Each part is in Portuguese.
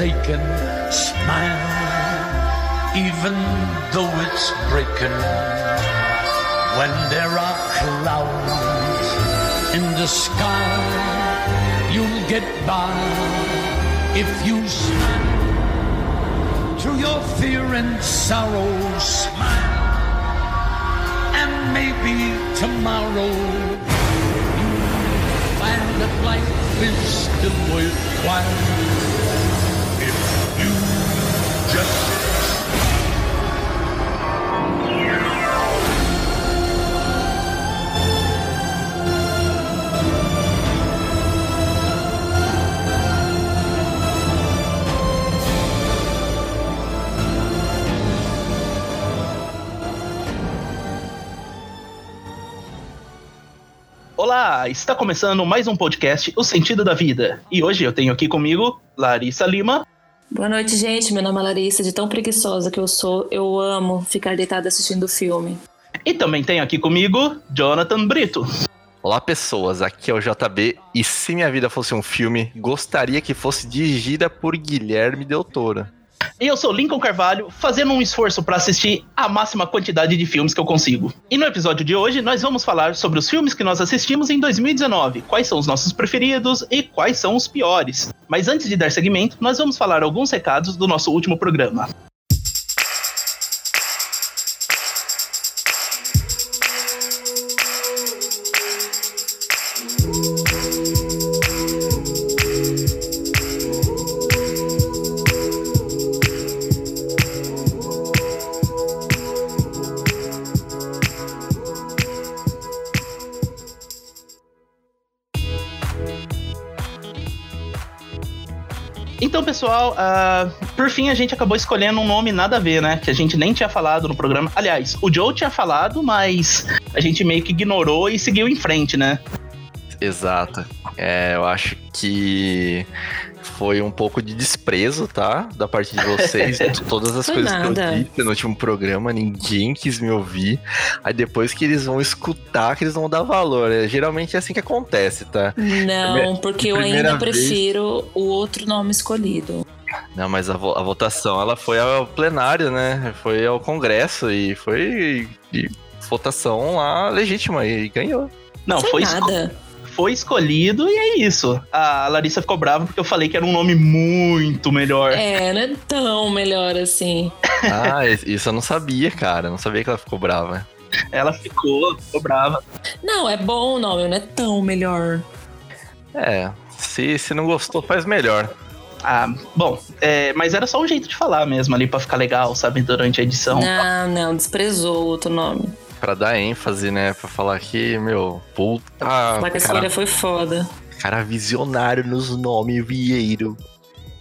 aching, smile, even though it's breaking. When there are clouds in the sky, you'll get by if you smile. Through your fear and sorrow, smile. And maybe tomorrow you'll find that life is still worthwhile. Olá, está começando mais um podcast, O Sentido da Vida. E hoje eu tenho aqui comigo Larissa Lima. Boa noite, gente. Meu nome é Larissa. De tão preguiçosa que eu sou, eu amo ficar deitada assistindo filme. E também tenho aqui comigo Jonathan Brito. Olá, pessoas. Aqui é o JB. E se minha vida fosse um filme, gostaria que fosse dirigida por Guilherme Del Toro. E eu sou Lincoln Carvalho, fazendo um esforço para assistir a máxima quantidade de filmes que eu consigo. E no episódio de hoje, nós vamos falar sobre os filmes que nós assistimos em 2019, quais são os nossos preferidos e quais são os piores. Mas antes de dar seguimento, nós vamos falar alguns recados do nosso último programa. Pessoal, uh, por fim a gente acabou escolhendo um nome nada a ver, né? Que a gente nem tinha falado no programa. Aliás, o Joe tinha falado, mas a gente meio que ignorou e seguiu em frente, né? Exato. É, eu acho que foi um pouco de desprezo, tá? Da parte de vocês. Todas as Foi coisas nada. que eu disse no último programa, ninguém quis me ouvir. Aí depois que eles vão escutar, que eles vão dar valor. É, geralmente é assim que acontece, tá? Não, porque eu ainda vez- prefiro o outro nome escolhido. Não, mas a, vo- a votação, ela foi ao plenário, né? Foi ao congresso e foi e votação lá legítima e ganhou. Não, Foi foi, esco- nada. Foi escolhido e é isso. A Larissa ficou brava porque eu falei que era um nome muito melhor. É, não é tão melhor assim. Ah, isso eu não sabia, cara. Não sabia que ela ficou brava. Ela ficou, ficou brava. Não, é bom o nome, não é tão melhor. É, se, se não gostou, faz melhor. Ah, bom, é, mas era só um jeito de falar mesmo ali pra ficar legal, sabe, durante a edição. Não, não, desprezou o outro nome. Pra dar ênfase, né? Pra falar que, meu, puta. Falar que a cara, escolha foi foda. cara visionário nos nomes, Vieiro.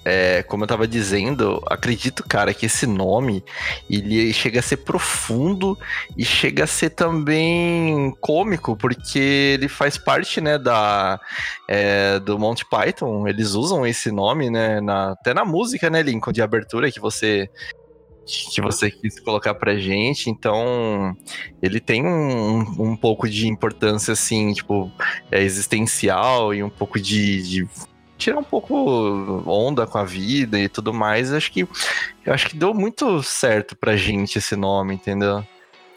É, como eu tava dizendo, acredito, cara, que esse nome ele chega a ser profundo e chega a ser também cômico, porque ele faz parte, né, da é, do Monty Python. Eles usam esse nome, né, na- até na música, né, Lincoln, de abertura que você que você quis colocar pra gente, então ele tem um, um pouco de importância, assim, tipo, é, existencial e um pouco de, de tirar um pouco onda com a vida e tudo mais. Acho que eu acho que deu muito certo pra gente esse nome, entendeu?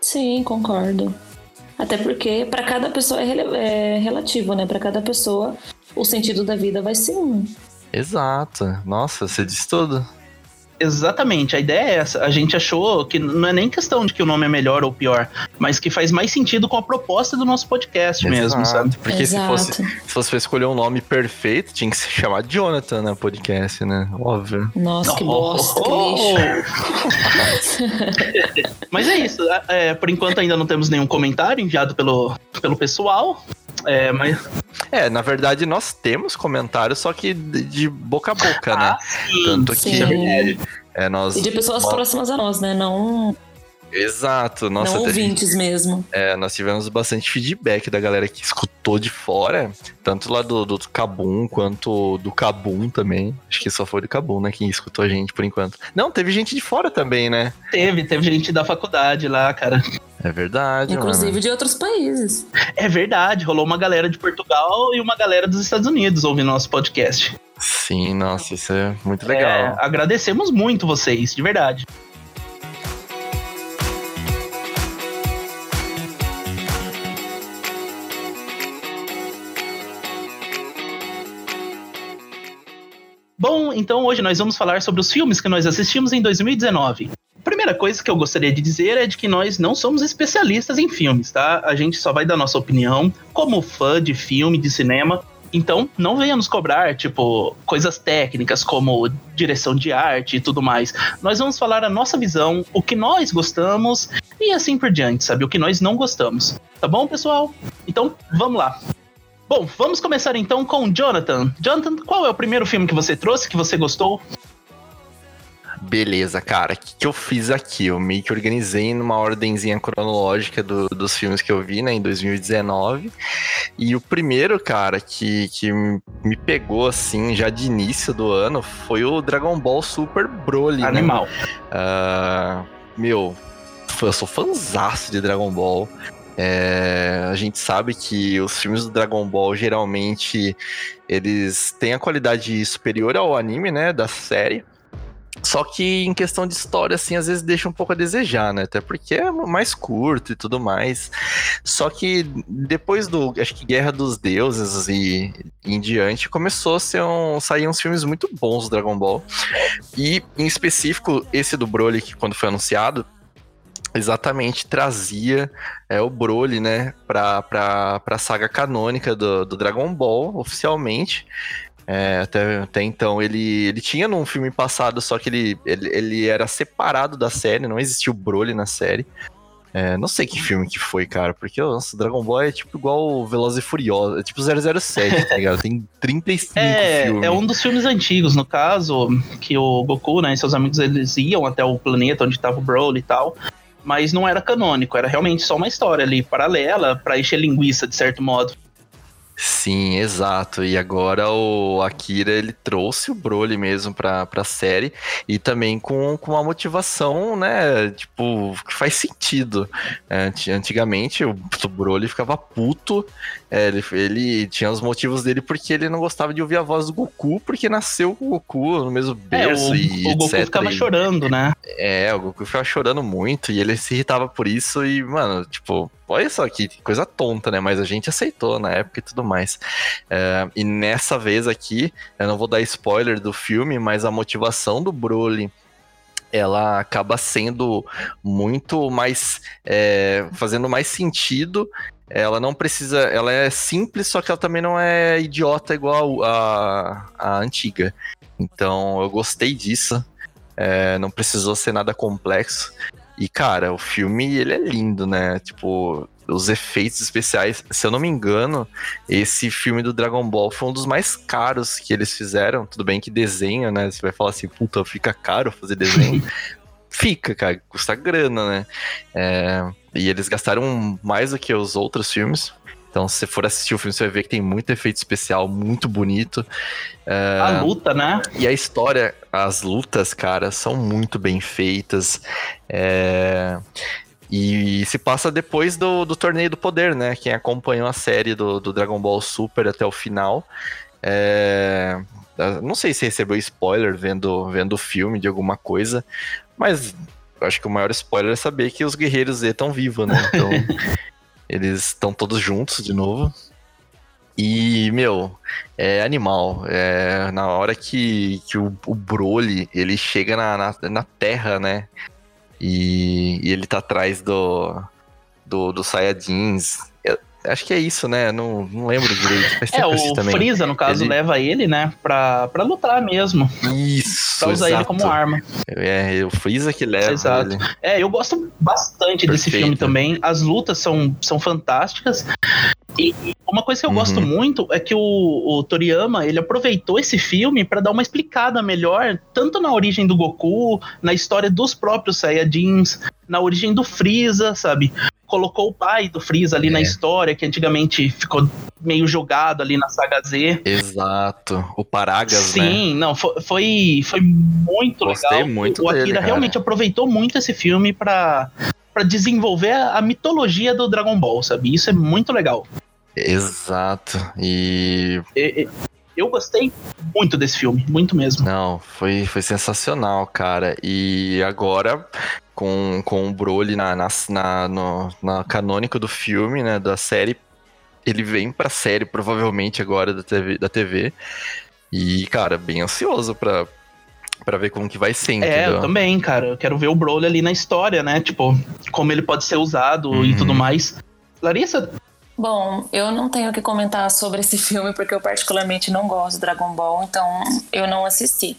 Sim, concordo. Até porque pra cada pessoa é, é relativo, né? Pra cada pessoa o sentido da vida vai ser um. Exato. Nossa, você disse tudo. Exatamente, a ideia é essa. A gente achou que não é nem questão de que o nome é melhor ou pior, mas que faz mais sentido com a proposta do nosso podcast mesmo, Exato. sabe? Porque se Exato. fosse, se fosse pra escolher um nome perfeito, tinha que se chamar Jonathan na podcast, né? Óbvio. Nossa, que bosta, que Oh! lixo. Mas é isso. é, por enquanto ainda não temos nenhum comentário enviado pelo, pelo pessoal. É, mas. É, na verdade nós temos comentários, só que de de boca a boca, né? Ah, sim, Tanto sim. que é, nós E de pessoas nós- próximas a nós, né? Não Exato, nossa. não ouvintes mesmo. É, nós tivemos bastante feedback da galera que escutou de fora, tanto lá do, do Cabum quanto do Cabum também. Acho que só foi do Cabum, né, quem escutou a gente por enquanto. Não, teve gente de fora também, né? Teve, teve gente da faculdade lá, cara. É verdade, Inclusive mano. de outros países. É verdade, rolou uma galera de Portugal e uma galera dos Estados Unidos ouvindo nosso podcast. Sim, nossa, isso é muito É, legal. agradecemos muito vocês, de verdade. Bom, então hoje nós vamos falar sobre os filmes que nós assistimos em 2019. Primeira coisa que eu gostaria de dizer é de que nós não somos especialistas em filmes, tá? A gente só vai dar nossa opinião como fã de filme, de cinema. Então, não venha nos cobrar, tipo, coisas técnicas como direção de arte e tudo mais. Nós vamos falar a nossa visão, o que nós gostamos e assim por diante, sabe? O que nós não gostamos. Tá bom, pessoal? Então, vamos lá. Bom, vamos começar então com Jonathan. Jonathan, qual é o primeiro filme que você trouxe, que você gostou? Beleza, cara. O que, que eu fiz aqui? Eu meio que organizei numa ordemzinha cronológica do- dos filmes que eu vi, né, em 2019. E o primeiro, cara, que, que me pegou, assim, já de início do ano, foi o Dragon Ball Super Broly, né? Animal. Ah, meu, eu sou fãzaço de Dragon Ball. É, a gente sabe que os filmes do Dragon Ball geralmente eles têm a qualidade superior ao anime, né, da série. Só que em questão de história, assim, às vezes deixa um pouco a desejar, né? Até porque é mais curto e tudo mais. Só que depois do, acho que Guerra dos Deuses e, em diante, começou a ser um, sair uns filmes muito bons do Dragon Ball. E, em específico, esse do Broly, que quando foi anunciado, exatamente trazia é, o Broly, né, pra, pra, pra saga canônica do, do Dragon Ball, oficialmente. É, até, até então ele, ele tinha num filme passado, só que ele, ele, ele era separado da série, não existia o Broly na série. É, não sei que filme que foi, cara, porque nossa, Dragon Ball é tipo igual o Velozes e Furiosos, é tipo 007, tá ligado? Tem 35 É, filmes. é um dos filmes antigos, no caso, que o Goku né, e seus amigos eles iam até o planeta onde tava o Broly e tal. Mas não era canônico, era realmente só uma história ali paralela pra encher linguiça, de certo modo. Sim, exato. E agora o Akira ele trouxe o Broly mesmo pra, pra série e também com, com uma motivação, né? Tipo, que faz sentido. É, anti- antigamente o, Broly ficava puto, é, ele, ele tinha os motivos dele porque ele não gostava de ouvir a voz do Goku, porque nasceu com o Goku no mesmo É, berço o, e o Goku etc. ficava E- chorando, né? é, o Goku ficava chorando muito e ele se irritava por isso e, mano, tipo, olha só que coisa tonta, né? Mas a gente aceitou na época e tudo mais. É, e nessa vez aqui, eu não vou dar spoiler do filme, mas a motivação do Broly ela acaba sendo muito mais. é, fazendo mais sentido. Ela não precisa. Ela é simples, só que ela também não é idiota igual a, a antiga. Então eu gostei disso. É, não precisou ser nada complexo. E, cara, o filme, ele é lindo, né? Tipo, os efeitos especiais, se eu não me engano, esse filme do Dragon Ball foi um dos mais caros que eles fizeram. Tudo bem que desenho, né? Você vai falar assim, puta, fica caro fazer desenho. fica, cara, custa grana, né? É, e eles gastaram mais do que os outros filmes. Então, se você for assistir o filme, você vai ver que tem muito efeito especial, muito bonito. É, A luta, né? e a história, as lutas, cara, são muito bem feitas. É, E se passa depois do, do Torneio do Poder, né? Quem acompanhou a série do, do Dragon Ball Super até o final. É... Não sei se recebeu spoiler vendo, vendo o filme de alguma coisa, mas eu acho que o maior spoiler é saber que os guerreiros Z estão vivos, né? Então, eles estão todos juntos de novo. E, meu, é animal. É, na hora que, que o, o Broly ele chega na, na, na Terra, né? E, e ele tá atrás do, do, do Saiyajins. Acho que é isso, né? Não, não lembro direito. Faz É, o também. Freeza, no caso, Ele- leva ele, né, pra, pra lutar mesmo. Isso, Pra usar ele exato. como arma. É, o Freeza que leva Exato. ele. É, eu gosto bastante desse Perfeito. filme também. As lutas são, são fantásticas. E uma coisa que eu Uhum. gosto muito é que o, o Toriyama, ele aproveitou esse filme pra dar uma explicada melhor, tanto na origem do Goku, na história dos próprios Saiyajins, na origem do Freeza, sabe? Colocou o pai do Freeza ali É. na história, que antigamente ficou meio jogado ali na saga Z. Exato. O Paragas, né? Sim, não, foi, foi, foi muito Gostei legal. muito o Akira dele, realmente aproveitou muito esse filme pra, pra desenvolver a, a mitologia do Dragon Ball, sabe? Isso é muito legal. Exato. E E- e- Eu gostei muito desse filme, muito mesmo. Não, foi, foi sensacional, cara. E agora, com, com o Broly na, na, na, no- na canônica do filme, né, da série, ele vem pra série, provavelmente, agora da TV. Da TV. E, cara, bem ansioso pra, pra ver como que vai ser, É, entendeu? eu também, cara. Eu quero ver o Broly ali na história, né? Tipo, como ele pode ser usado e Uhum. tudo mais. Larissa, Bom, eu não tenho o que comentar sobre esse filme porque eu particularmente não gosto de Dragon Ball, então eu não assisti.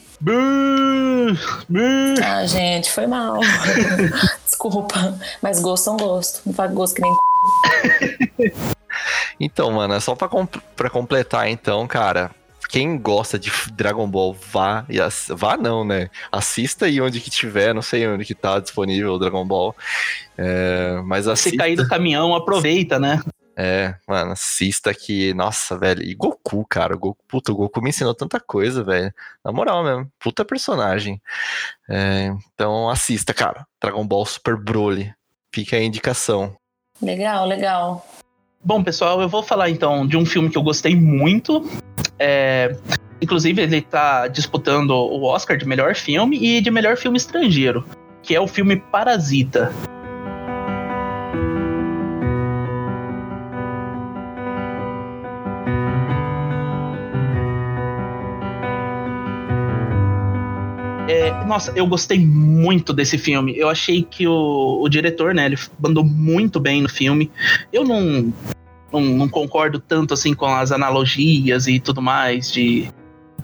Ah, gente, foi mal. Desculpa, mas gosto são gosto. Não faz gosto que nem Então, mano, é só pra, com- pra completar, então, cara. Quem gosta de Dragon Ball, vá. E vá não, né? Assista aí onde que tiver, não sei onde que tá disponível o Dragon Ball. É, mas se assista. cair do caminhão, aproveita, né? É, mano, assista que. Nossa, velho. E Goku, cara. O Goku, puta, o Goku me ensinou tanta coisa, velho. Na moral mesmo. Puta personagem. É, então assista, cara. Dragon Ball Super Broly. Fica aí a indicação. Legal, legal. Bom, pessoal, eu vou falar então de um filme que eu gostei muito. É, inclusive, ele tá disputando o Oscar de melhor filme e de melhor filme estrangeiro, que é o filme Parasita. É, nossa, eu gostei muito desse filme. Eu achei que o, o diretor, né, ele mandou muito bem no filme. Eu não, não, não concordo tanto assim com as analogias e tudo mais de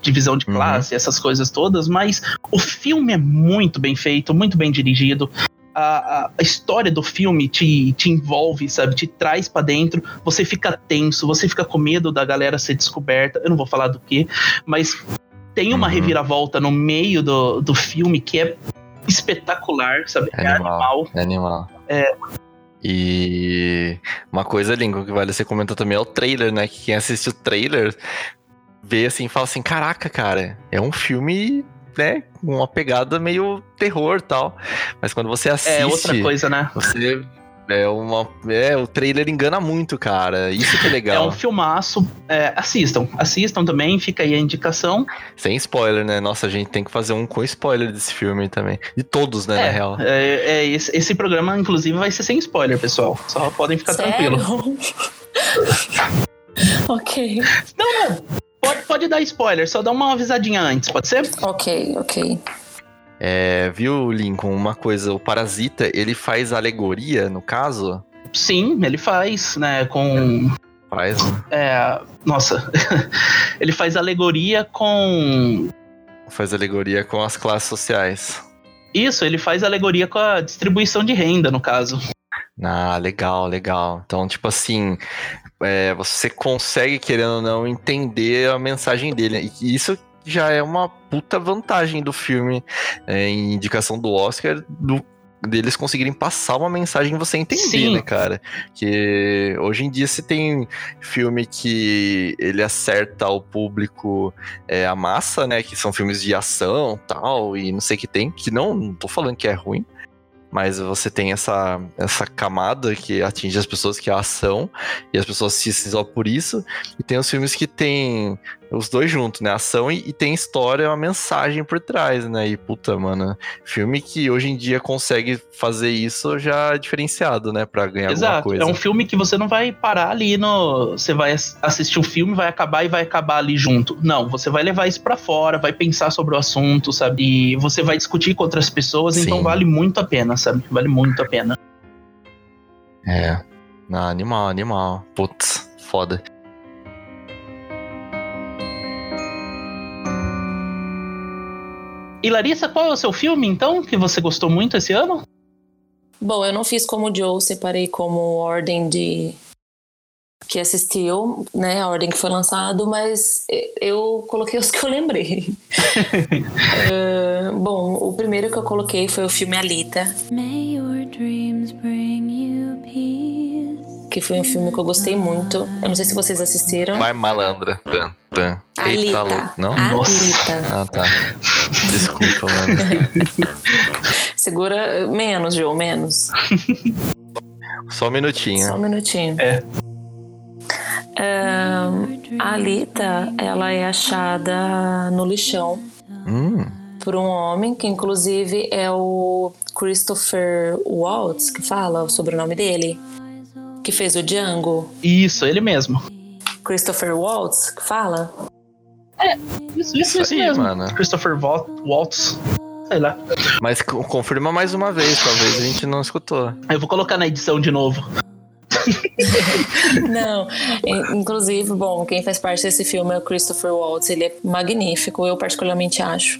divisão de Uhum. classe, essas coisas todas, mas o filme é muito bem feito, muito bem dirigido. A, a- história do filme te, te envolve, sabe? Te traz pra dentro. Você fica tenso, você fica com medo da galera ser descoberta. Eu não vou falar do que, mas tem uma Uhum. reviravolta no meio do, do filme que é espetacular, sabe? É Animal. animal. É animal. É. E uma coisa, Lincoln, que vale você comentar também é o trailer, né? Que quem assiste o trailer vê assim e fala assim: caraca, cara, é um filme, né? Com uma pegada meio terror e tal. Mas quando você assiste. É outra coisa, né? Você. É uma. É, o trailer engana muito, cara. Isso que é É legal. um filmaço. É, assistam, assistam também, fica aí a indicação. Sem spoiler, né? Nossa, a gente tem que fazer um com spoiler desse filme também. De todos, né, na É, real. é, é, esse, esse programa, inclusive, vai ser sem spoiler, pessoal. Só podem ficar Sério? tranquilo. ok, Não, não. Pode, pode dar spoiler, só dá uma avisadinha antes, pode ser? ok, ok. É, viu, Lincoln? Uma coisa, o Parasita, ele faz alegoria, no caso? Sim, ele faz, né? Com. Faz. é, nossa. ele faz alegoria com. Faz alegoria com as classes sociais. Isso, ele faz alegoria com a distribuição de renda, no caso. Ah, legal, legal. Então, tipo assim, é, você consegue, querendo ou não, entender a mensagem dele. E isso já é uma puta vantagem do filme, é, em indicação do Oscar, do- deles conseguirem passar uma mensagem você entender, Sim. né, cara? Que hoje em dia se tem filme que ele acerta o público, é, a massa, né? Que são filmes de ação tal, e não sei o que tem, que não, não tô falando que é ruim, mas você tem essa, essa camada que atinge as pessoas, que é a ação, e as pessoas assistem só por isso, e tem os filmes que tem os dois juntos, né? Ação e, e tem história, uma mensagem por trás, né? E puta, mano, filme que hoje em dia consegue fazer isso já é diferenciado, né? Pra ganhar alguma Exato. coisa. É um filme que você não vai parar ali no. Você vai ass- assistir um filme, vai acabar e vai acabar ali junto. Não, você vai levar isso pra fora, vai pensar sobre o assunto, sabe? E você vai discutir com outras pessoas, então Sim. vale muito a pena, sabe? Vale muito a pena. É. Não, animal, animal. Putz, foda. E Larissa, qual é o seu filme, então, que você gostou muito esse ano? Bom, eu não fiz como o Joe, separei como ordem de que assistiu, né, a ordem que foi lançado, mas eu coloquei os que eu lembrei. uh, bom, o primeiro que eu coloquei foi o filme Alita. May your dreams bring. Que foi um filme que eu gostei muito. Eu não sei se vocês assistiram. Vai malandra. Tan, tan. Alita. Eita, não? Alita. Ah, tá. Desculpa, mano. Segura menos, João, menos. Só um minutinho. Só um minutinho. É. a Alita, ela é achada no lixão Hum. por um homem que, inclusive, é o Christopher Waltz, que fala o sobrenome dele, que fez o Django. Isso, ele mesmo. Christopher Waltz, que fala? Isso, isso, isso aí, mesmo. mano. Christopher Wal- Waltz. Sei lá. Mas co- confirma mais uma vez, talvez a gente não escutou. Eu vou colocar na edição de novo. Não, in- inclusive, bom, quem faz parte desse filme é o Christopher Waltz, ele é magnífico, eu particularmente acho.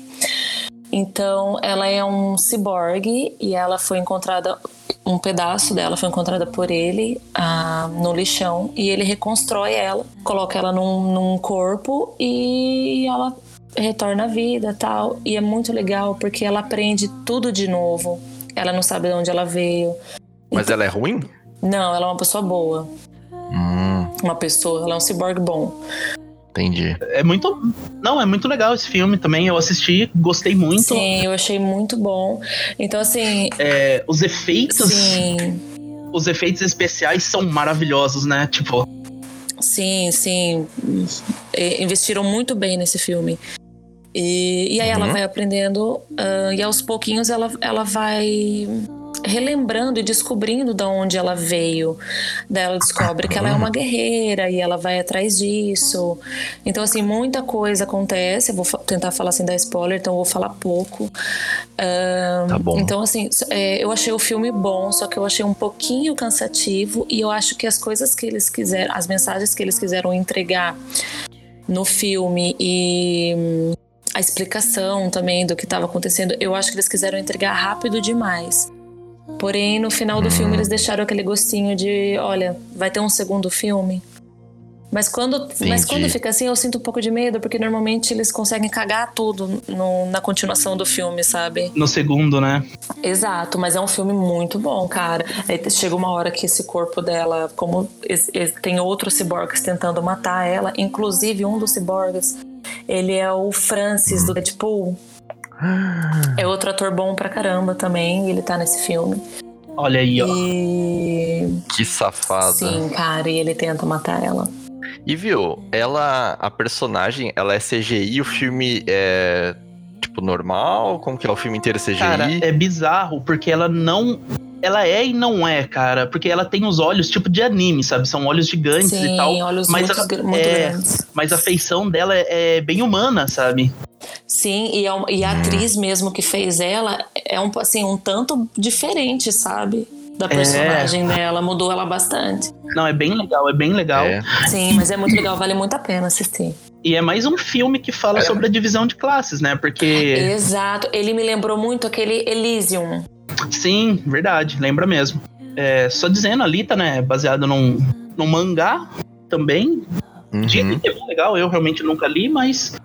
Então, ela é um ciborgue e ela foi encontrada, um pedaço dela foi encontrada por ele ah, no lixão e ele reconstrói ela, coloca ela num, num corpo e ela retorna à vida tal. E é muito legal porque ela aprende tudo de novo. Ela não sabe de onde ela veio. Mas ela é ruim? Não, ela é uma pessoa boa. Hum, Uma pessoa, ela é um ciborgue bom. Entendi. É muito. Não, é muito legal esse filme também. Eu assisti, gostei muito. Sim, eu achei muito bom. Então, assim, É, os efeitos. sim, Os efeitos especiais são maravilhosos, né? Tipo, sim, sim. Investiram muito bem nesse filme. E, e aí ela Uhum. vai aprendendo, ah, e aos pouquinhos ela, ela vai relembrando e descobrindo de onde ela veio. Daí ela descobre que ela é uma guerreira e ela vai atrás disso. Então, assim, muita coisa acontece. Eu vou tentar falar sem dar spoiler, então vou falar pouco. Ahn, Tá bom. Então, assim, é, eu achei o filme bom, só que eu achei um pouquinho cansativo e eu acho que as coisas que eles quiseram, as mensagens que eles quiseram entregar no filme e a explicação também do que estava acontecendo, eu acho que eles quiseram entregar rápido demais. Porém, no final do filme, eles deixaram aquele gostinho de: olha, vai ter um segundo filme. Mas quando, mas quando fica assim, eu sinto um pouco de medo, porque normalmente eles conseguem cagar tudo no- na continuação do filme, sabe? no segundo, né? Exato, mas é um filme muito bom, cara. Aí chega uma hora que esse corpo dela, como tem outros ciborgues tentando matar ela, inclusive um dos ciborgues, ele é o Francis do Deadpool. É outro ator bom pra caramba também, ele tá nesse filme. Olha aí, ó. E Que safada. sim, cara, e ele tenta matar ela. E viu, ela, a personagem, ela é CGI, o filme é tipo normal? Como que é o filme inteiro CGI? Cara, é bizarro, porque ela não. Ela é e não é, cara. Porque ela tem os olhos tipo de anime, sabe? São olhos gigantes Sim, e tal. olhos mas muito, a- muito é, grandes. Mas a feição dela é, é bem humana, sabe? Sim, e, é e a atriz mesmo que fez ela é um, assim, um tanto diferente, sabe? Da personagem dela, mudou ela bastante. Não, é bem legal, é bem legal. É. Sim, mas é muito legal, vale muito a pena assistir. E é mais um filme que fala sobre a divisão de classes, né? Porque. Exato, ele me lembrou muito aquele Elysium. Sim, verdade, lembra mesmo. É, só dizendo, a Lita, né? é Baseado num, num mangá também. Uhum. Dizem que é bem legal, eu realmente nunca li, mas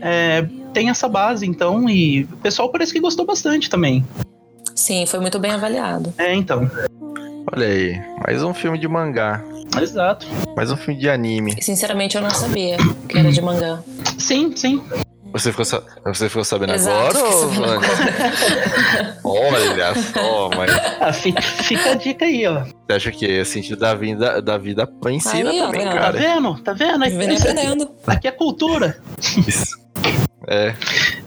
é, tem essa base, então, e o pessoal parece que gostou bastante também. Sim, foi muito bem avaliado. É, então. Olha aí, mais um filme de mangá. Exato. Mais um filme de anime. Sinceramente, eu não sabia que era de mangá. Sim, sim. Você ficou, sa- você ficou sabendo Exato, agora? Ou... sabendo Olha só, mas Ah, fica, fica a dica aí, ó. você acha que é sentido da vida, da vida ensina Aí, ó, também, tá Tá cara. vendo? Tá vendo? Aqui, aprendendo. aqui é cultura. Isso. É.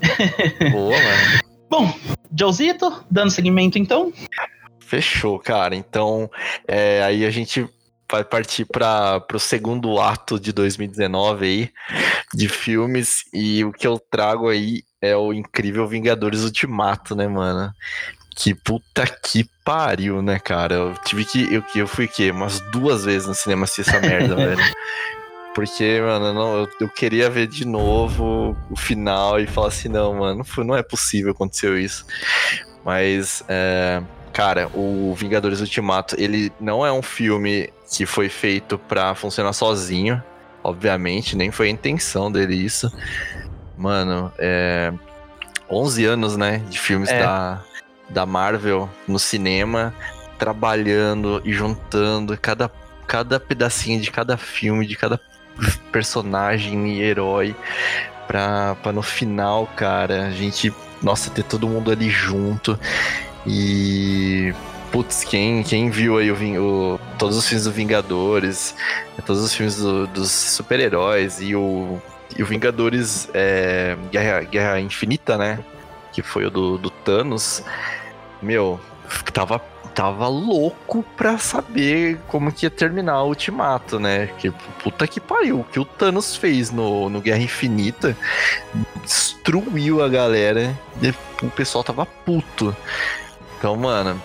Boa, mano. Bom, Josito, dando seguimento então. Fechou, cara. Então, é, aí a gente vai partir para o segundo ato de 2019 aí, de filmes. E o que eu trago aí é o incrível Vingadores Ultimato, né, mano? Que puta que pariu, né, cara? Eu tive que. Eu, eu fui o quê? Umas duas vezes no cinema assistir essa merda, velho. Porque, mano, eu não, eu, eu queria ver de novo o final e falar assim, não, mano, não é possível aconteceu isso. Mas é, Cara, o Vingadores Ultimato, ele não é um filme que foi feito pra funcionar sozinho, obviamente, nem foi a intenção dele isso. Mano, é 11 anos, né, de filmes É. da, da Marvel no cinema, trabalhando e juntando cada, cada pedacinho de cada filme, de cada personagem e herói, pra, pra no final, cara, a gente, nossa, ter todo mundo ali junto. E. Putz, quem, quem viu aí o, o- todos os filmes do Vingadores, todos os filmes do- dos super-heróis e o, e o Vingadores é, Guerra, Guerra Infinita, né? Que foi o do, do Thanos. Meu, tava, tava louco pra saber como que ia terminar o Ultimato, né? Que puta que pariu. O que o Thanos fez no, no Guerra Infinita destruiu a galera. O pessoal tava puto. Então, mano,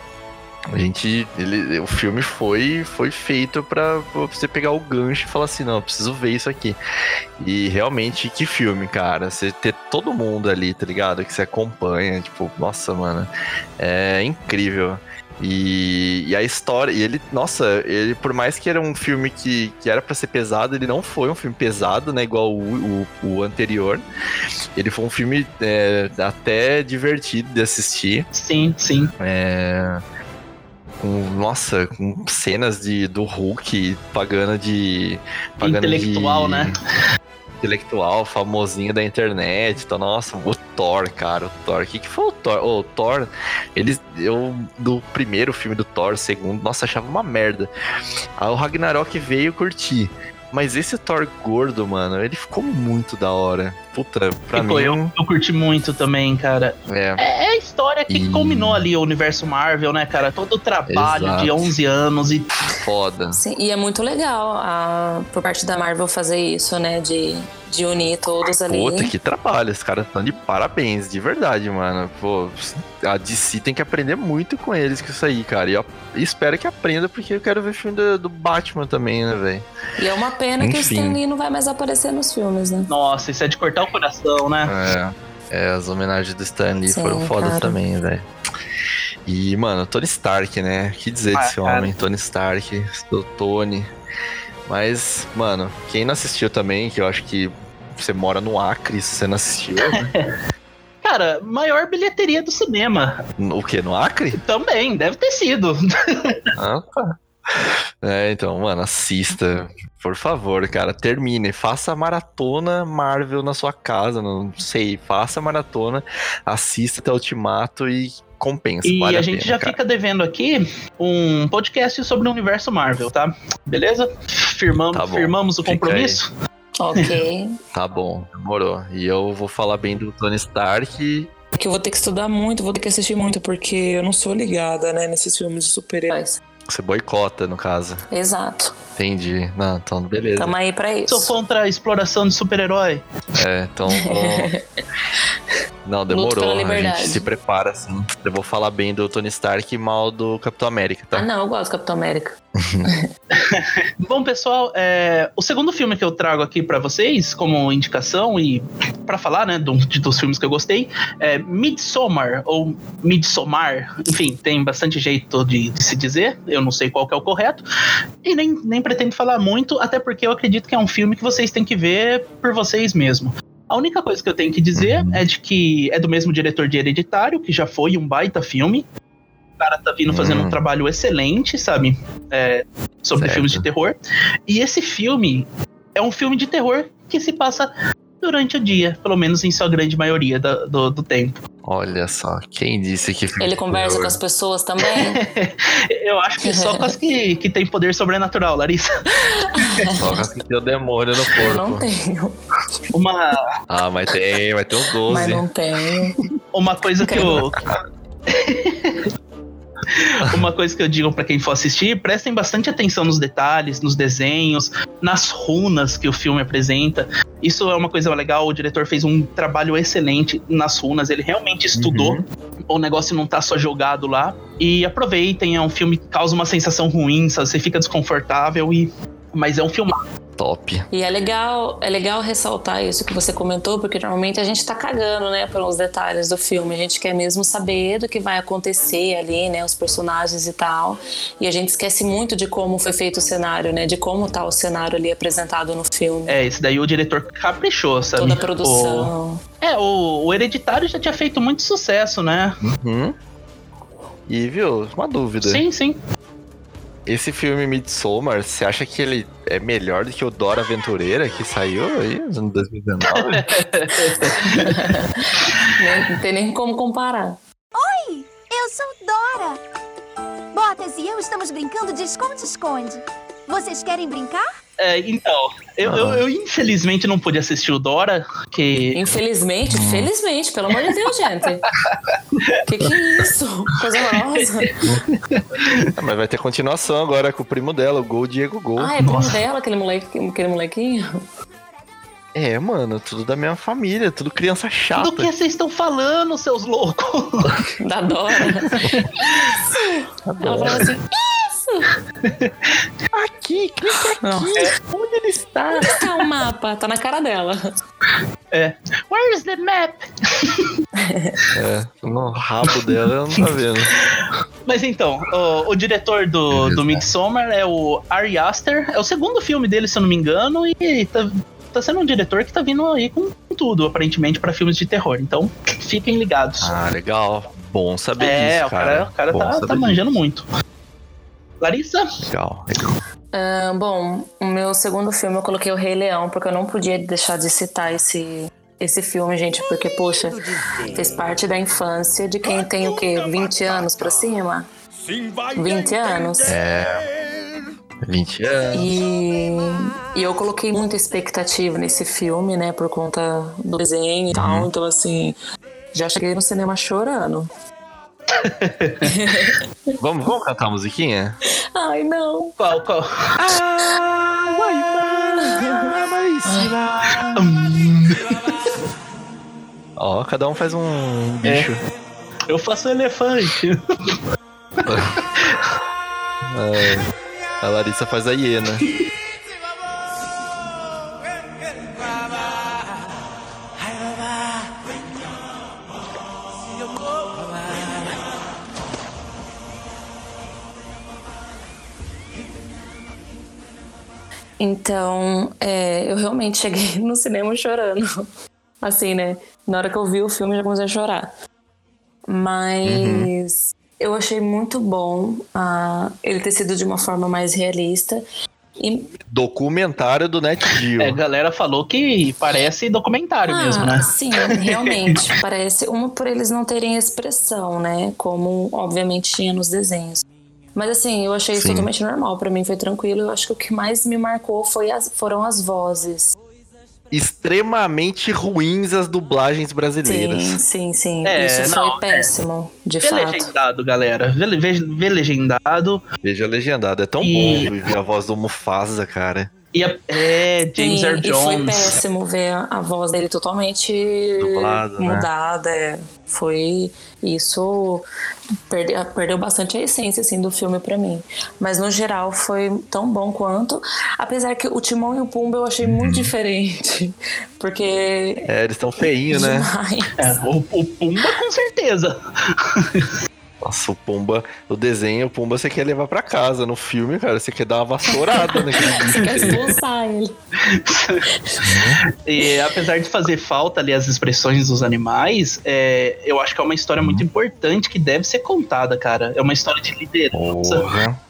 a gente. Ele, o filme foi, foi feito pra você pegar o gancho e falar assim: não, preciso ver isso aqui. E realmente, que filme, cara. Você ter todo mundo ali, tá ligado? Que você acompanha, tipo, nossa, mano. É incrível. E, e a história, e ele, nossa, ele, por mais que era um filme que, que era pra ser pesado, ele não foi um filme pesado, né? Igual o, o, o anterior. Ele foi um filme é, até divertido de assistir. Sim, sim. É, com, nossa, com cenas de, do Hulk pagando de. Pagando Intelectual, de- né? Intelectual, famosinho da internet. Então, nossa, o Thor, cara, o Thor. O que, que foi o Thor? Ô, o Thor, ele, eu, do primeiro filme do Thor, segundo, nossa, achava uma merda. Aí o Ragnarok veio curtir. Mas esse Thor gordo, mano, ele ficou muito da hora. Puta, pra Ficou, mim. eu, eu curti muito também, cara. É, É é a história que E- culminou ali o universo Marvel, né, cara? Todo o trabalho Exato. de 11 anos e foda. Sim, e é muito legal a, por parte da Marvel fazer isso, né? De, de unir todos ali. Puta, que trabalho. Os caras estão de parabéns, de verdade, mano. Pô, a DC tem que aprender muito com eles com isso aí, cara. E eu espero que aprenda, porque eu quero ver filme do, do Batman também, né, velho? E é uma pena que o Enfim. Stan Lee não vai mais aparecer nos filmes, né? Nossa, isso é de cortar o coração, né? É. É, as homenagens do Stan Lee Sim, foram fodas cara. também, velho. E, mano, Tony Stark, né? Que dizer Ah, desse cara. homem, Tony Stark, do Tony. Mas, mano, quem não assistiu também, que eu acho que você mora no Acre, se você não assistiu, né? Cara, maior bilheteria do cinema. o quê? No Acre? Também, deve ter sido. Ah, tá. É, então, mano, assista. Por favor, cara, termine. Faça a maratona Marvel na sua casa. Não sei, faça a maratona, assista até o Ultimato e compensa. E vale a a gente pena, já cara. fica devendo aqui um podcast sobre o universo Marvel, tá? Beleza? Firmamos, Tá firmamos o compromisso? Ok. Tá bom, demorou. E eu vou falar bem do Tony Stark. Que eu vou ter que estudar muito, vou ter que assistir muito, porque eu não sou ligada, né, nesses filmes de super-heróis. Você boicota, no caso. Exato. Entendi. Não, então beleza. Tamo aí pra isso. Sou contra a exploração de super-herói. É, então. Não, demorou. A gente se prepara, assim. Eu vou falar bem do Tony Stark e mal do Capitão América, tá? Ah, não, eu gosto do Capitão América. Bom, pessoal, é, o segundo filme que eu trago aqui pra vocês, como indicação e pra falar, né, do- de- dos filmes que eu gostei, é Midsommar, ou Midsommar, enfim, tem bastante jeito de, de se dizer, eu não sei qual que é o correto, e nem, nem pretendo falar muito, até porque eu acredito que é um filme que vocês têm que ver por vocês mesmos. A única coisa que eu tenho que dizer Uhum. é de que é do mesmo diretor de Hereditário, que já foi um baita filme. O cara tá vindo fazendo um trabalho excelente, sabe? É, sobre Certo. filmes de terror. E esse filme é um filme de terror que se passa durante o dia, pelo menos em sua grande maioria da- do, do tempo. Olha só, quem disse que Ele conversa com as pessoas também? Eu acho que só com as que, que tem poder sobrenatural, Larissa. Só com as que tem o demônio no Eu não corpo. tenho. Uma, Ah, mas tem, vai ter uns 12. Mas não tenho. uma coisa que eu. Uma coisa que eu digo pra quem for assistir, prestem bastante atenção nos detalhes, nos desenhos, nas runas que o filme apresenta. Isso é uma coisa legal, o diretor fez um trabalho excelente nas runas, ele realmente estudou. Uhum. O negócio não tá só jogado lá. E aproveitem, é um filme que causa uma sensação ruim, sabe? você fica desconfortável e mas é um filme. top. E é legal, é legal ressaltar isso que você comentou, porque normalmente a gente tá cagando, né, pelos detalhes do filme. A gente quer mesmo saber do que vai acontecer ali, né, os personagens e tal. E a gente esquece muito de como foi feito o cenário, né, de como tá o cenário ali apresentado no filme. É, esse daí o diretor caprichou, sabe? Toda a produção. O... É, o, o Hereditário já tinha feito muito sucesso, né? Uhum. E, viu, uma dúvida. Sim, sim. Esse filme Midsommar, você acha que ele é melhor do que o Dora Aventureira que saiu aí em 2019? Não tem nem como comparar. Oi, eu sou Dora. Botas e eu estamos brincando de esconde-esconde. Vocês querem brincar? É, então, eu, eu, eu, infelizmente não pude assistir o Dora, que... Infelizmente? Felizmente, pelo amor de Deus, gente. que que é isso? Coisa horrorosa. Ah, mas vai ter continuação agora com o primo dela, o Gol Diego Gol. Ah, é primo dela, aquele, moleque, aquele molequinho? É, mano, tudo da mesma família, tudo criança chata. Do que vocês estão falando, seus loucos? Da Dora. Ela falava assim, Aqui, clica aqui. Não. Onde ele está? onde está o mapa? Tá na cara dela. É. Where's the map? É, no rabo dela não tá vendo. Mas então, o, o diretor do, do Midsommar é o Ari Aster. É o segundo filme dele, se eu não me engano, e tá, tá sendo um diretor que tá vindo aí com tudo, aparentemente, pra filmes de terror. Então, fiquem ligados. Ah, legal. Bom saber é, disso, o cara, o cara tá, tá manjando muito. Larissa? Legal. Ah, bom, o meu segundo filme eu coloquei o Rei Leão, porque eu não podia deixar de citar esse, esse filme, gente, porque, poxa, fez parte da infância de quem tem o quê? 20 anos pra cima? 20 anos. É. 20 anos. E, e eu coloquei muita expectativa nesse filme, né, por conta do desenho e tal. Então, assim, já cheguei no cinema chorando. Vamos, vamos cantar a musiquinha? Ai, não. Qual, qual? Ah, vai, Ó, cada um faz um bicho. Eu faço elefante. É, a Larissa faz a hiena. Então, é, eu realmente cheguei no cinema chorando. Assim, né? Na hora que eu vi o filme, eu já comecei a chorar. Mas eu achei muito bom ah, ele ter sido de uma forma mais realista. E, Documentário do Net Geo. É, a galera falou que parece documentário ah, mesmo, né? Sim, realmente. parece. Uma por eles não terem expressão, né? Como, obviamente, tinha nos desenhos. Mas assim, eu achei isso Sim. totalmente normal. Pra mim foi tranquilo. Eu acho que o que mais me marcou foi as, foram as vozes. Extremamente ruins as dublagens brasileiras. Sim, sim, sim. É, Isso não, foi péssimo, de Vê fato. legendado, galera. Vê, vê, vê legendado. Veja legendado. É tão E- bom ver a voz do Mufasa, cara. E a- é, James Sim, Earl E foi Jones. péssimo ver a, a voz dele totalmente Dublada, né? mudada. é. Foi isso perdeu, perdeu bastante a essência assim do filme pra mim. Mas no geral foi tão bom quanto, apesar que o Timão e o Pumba eu achei muito diferente, porque É, eles estão feinhos, né? É, o, o Pumba com certeza. Nossa, o Pumba, o desenho, o Pumba você quer levar pra casa. No filme, cara, você quer dar uma vassourada naquele bicho. Quer expulsar ele. E apesar de fazer falta ali as expressões dos animais, é, eu acho que é uma história muito importante que deve ser contada, cara. É uma história de liderança. Porra.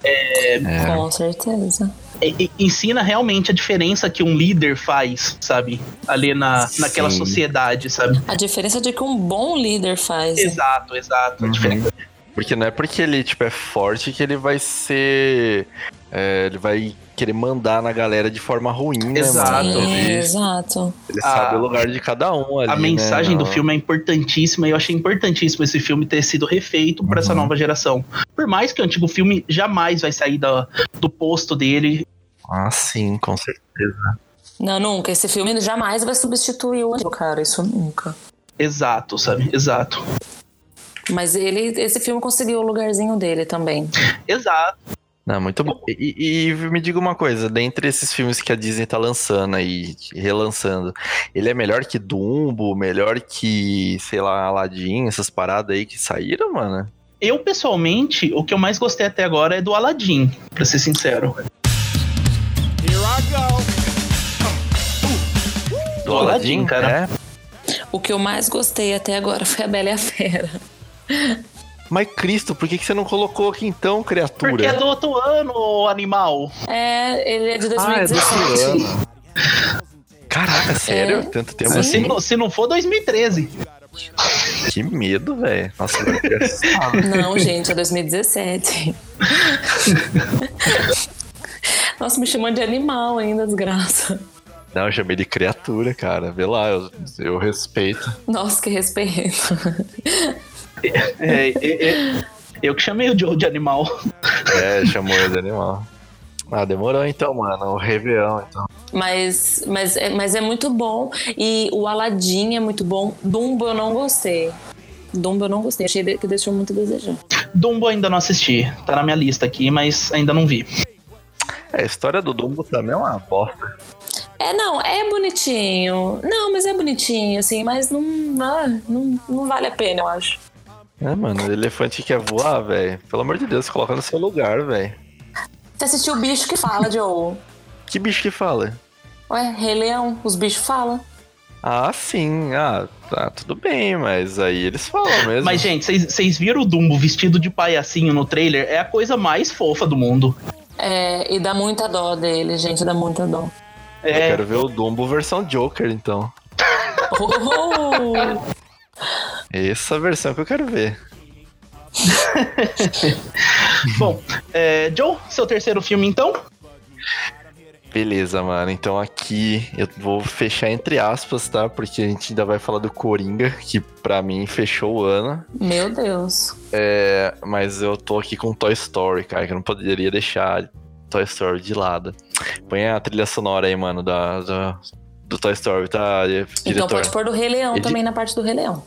Com certeza. E- e- ensina realmente a diferença que um líder faz, sabe? Ali na, naquela sociedade, sabe? A diferença de que um bom líder faz. Exato, exato. A diferença. Porque não é porque ele, tipo, é forte que ele vai ser. é, ele vai querer mandar na galera de forma ruim, né, Exato. mano? Sim, Ele, exato. ele A- sabe o lugar de cada um ali. A mensagem né? do filme é importantíssima e eu achei importantíssimo esse filme ter sido refeito para essa Uhum. nova geração. Por mais que o antigo filme jamais vai sair da- do posto dele. Ah, sim, com certeza. Não, nunca. Esse filme jamais vai substituir o antigo, cara. Isso nunca. Exato, sabe? Exato. Mas ele, esse filme conseguiu o lugarzinho dele também. Exato. Não, muito bom. E, e- me diga uma coisa, dentre esses filmes que a Disney tá lançando aí, relançando, ele é melhor que Dumbo, melhor que, sei lá, Aladdin, essas paradas aí que saíram, mano? Eu, pessoalmente, o que eu mais gostei até agora é do Aladdin, pra ser sincero. Do Do Aladdin, cara. É? O que eu mais gostei até agora foi a Bela e a Fera. Mas Cristo, por que, que você não colocou aqui então, criatura? Porque é do outro ano, animal. É, ele é de Ah, é 2017. desse ano. Caraca, sério? É. Tanto tempo Sim. Se, assim? não- se não for 2013. Que medo, velho. Nossa. Não, gente, é 2017. Nossa, me chamando de animal ainda, desgraça. Não, eu chamei de criatura, cara. Vê lá, eu, eu respeito. Nossa, que respeito. É, é, é, eu que chamei o Joe de animal. É, chamou ele de animal. Ah, demorou então, mano. O Réveillon, então. Mas, mas, é, mas é muito bom. E o Aladdin é muito bom. Dumbo eu não gostei. Dumbo eu não gostei. Achei que deixou muito a desejar. Dumbo ainda não assisti. Tá na minha lista aqui, mas ainda não vi. É, a história do Dumbo também é uma bosta. É, não, é bonitinho. Não, mas é bonitinho, assim, mas não, ah, não, não vale a pena, eu acho. É, mano, elefante quer voar, velho. Pelo amor de Deus, coloca no seu lugar, velho. Você assistiu o bicho que fala, Joe? Que bicho que fala? Ué, Rei Leão, os bichos falam. Ah, sim. Ah, tá, tudo bem, mas aí eles falam mesmo. Mas, gente, vocês- viram o Dumbo vestido de palhacinho no trailer? É a coisa mais fofa do mundo. É, e dá muita dó dele, gente, dá muita dó. Eu É, quero ver o Dumbo versão Joker, então. Oh! Essa versão que eu quero ver. bom. É, Joe, seu terceiro filme, então? Beleza, mano. Então aqui eu vou fechar entre aspas, tá? Porque a gente ainda vai falar do Coringa, que pra mim fechou o ano. Meu Deus. É, mas eu tô aqui com Toy Story, cara, que eu não poderia deixar Toy Story de lado. Põe a trilha sonora aí, mano, da, da- do Toy Story, tá? Diretor. Então pode pôr do Rei Leão Ele- também na parte do Rei Leão.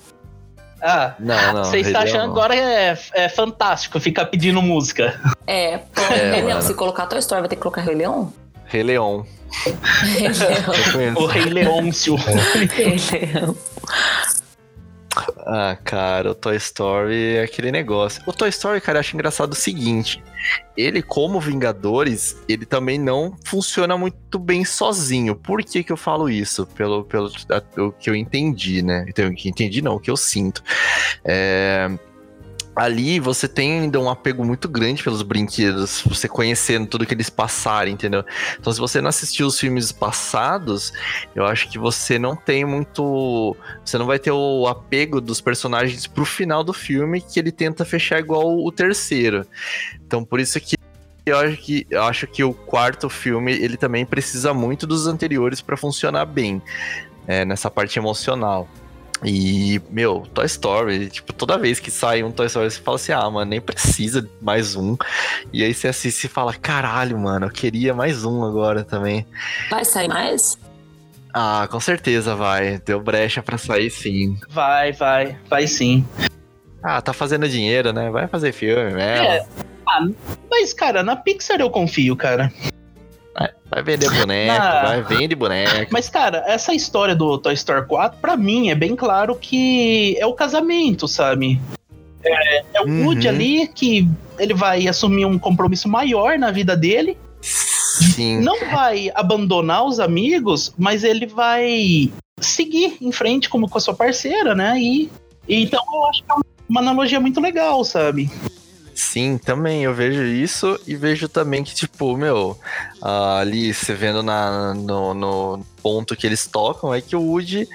Ah, Não, não. você está achando não. agora é, é fantástico ficar pedindo música. É, põe É, Rei Leão. Se colocar Toy Story, vai ter que colocar Rei Leão? Rei Leão. Rei Leão. O Rei Leôncio. Rei Leão. Ah, cara, o Toy Story é aquele negócio. O Toy Story, cara, eu acho engraçado o seguinte: ele, como Vingadores, ele também não funciona muito bem sozinho. Por que, que eu falo isso? Pelo, pelo a- o que eu entendi, né? Então, que entendi não, o que eu sinto. É, Ali você tem ainda um apego muito grande pelos brinquedos, você conhecendo tudo que eles passarem, entendeu? Então, se você não assistiu os filmes passados, eu acho que você não tem muito você não vai ter o apego dos personagens pro final do filme que ele tenta fechar igual o terceiro. Então por isso que eu acho que eu acho que o quarto filme ele também precisa muito dos anteriores pra funcionar bem é, nessa parte emocional. E, meu, Toy Story, tipo, toda vez que sai um Toy Story, você fala assim, ah, mano, nem precisa de mais um. E aí você assiste e fala, caralho, mano, eu queria mais um agora também. Vai sair mais? Ah, com certeza vai. Deu brecha pra sair sim. Vai, vai, vai sim. Ah, tá fazendo dinheiro, né? Vai fazer filme mesmo. É. Ah, mas, cara, na Pixar eu confio, cara. Vai vender boneco, vai vende boneco. Mas, cara, essa história do Toy Story 4, pra mim, é bem claro que é o casamento, sabe? É, é o Uhum. Woody ali que ele vai assumir um compromisso maior na vida dele. Sim. Não vai abandonar os amigos, mas ele vai seguir em frente como com a sua parceira, né? E, e então eu acho que é uma analogia muito legal, sabe? Sim, também eu vejo isso e vejo também que, tipo, meu, ali você vendo na, no, no ponto que eles tocam, é que o Woody,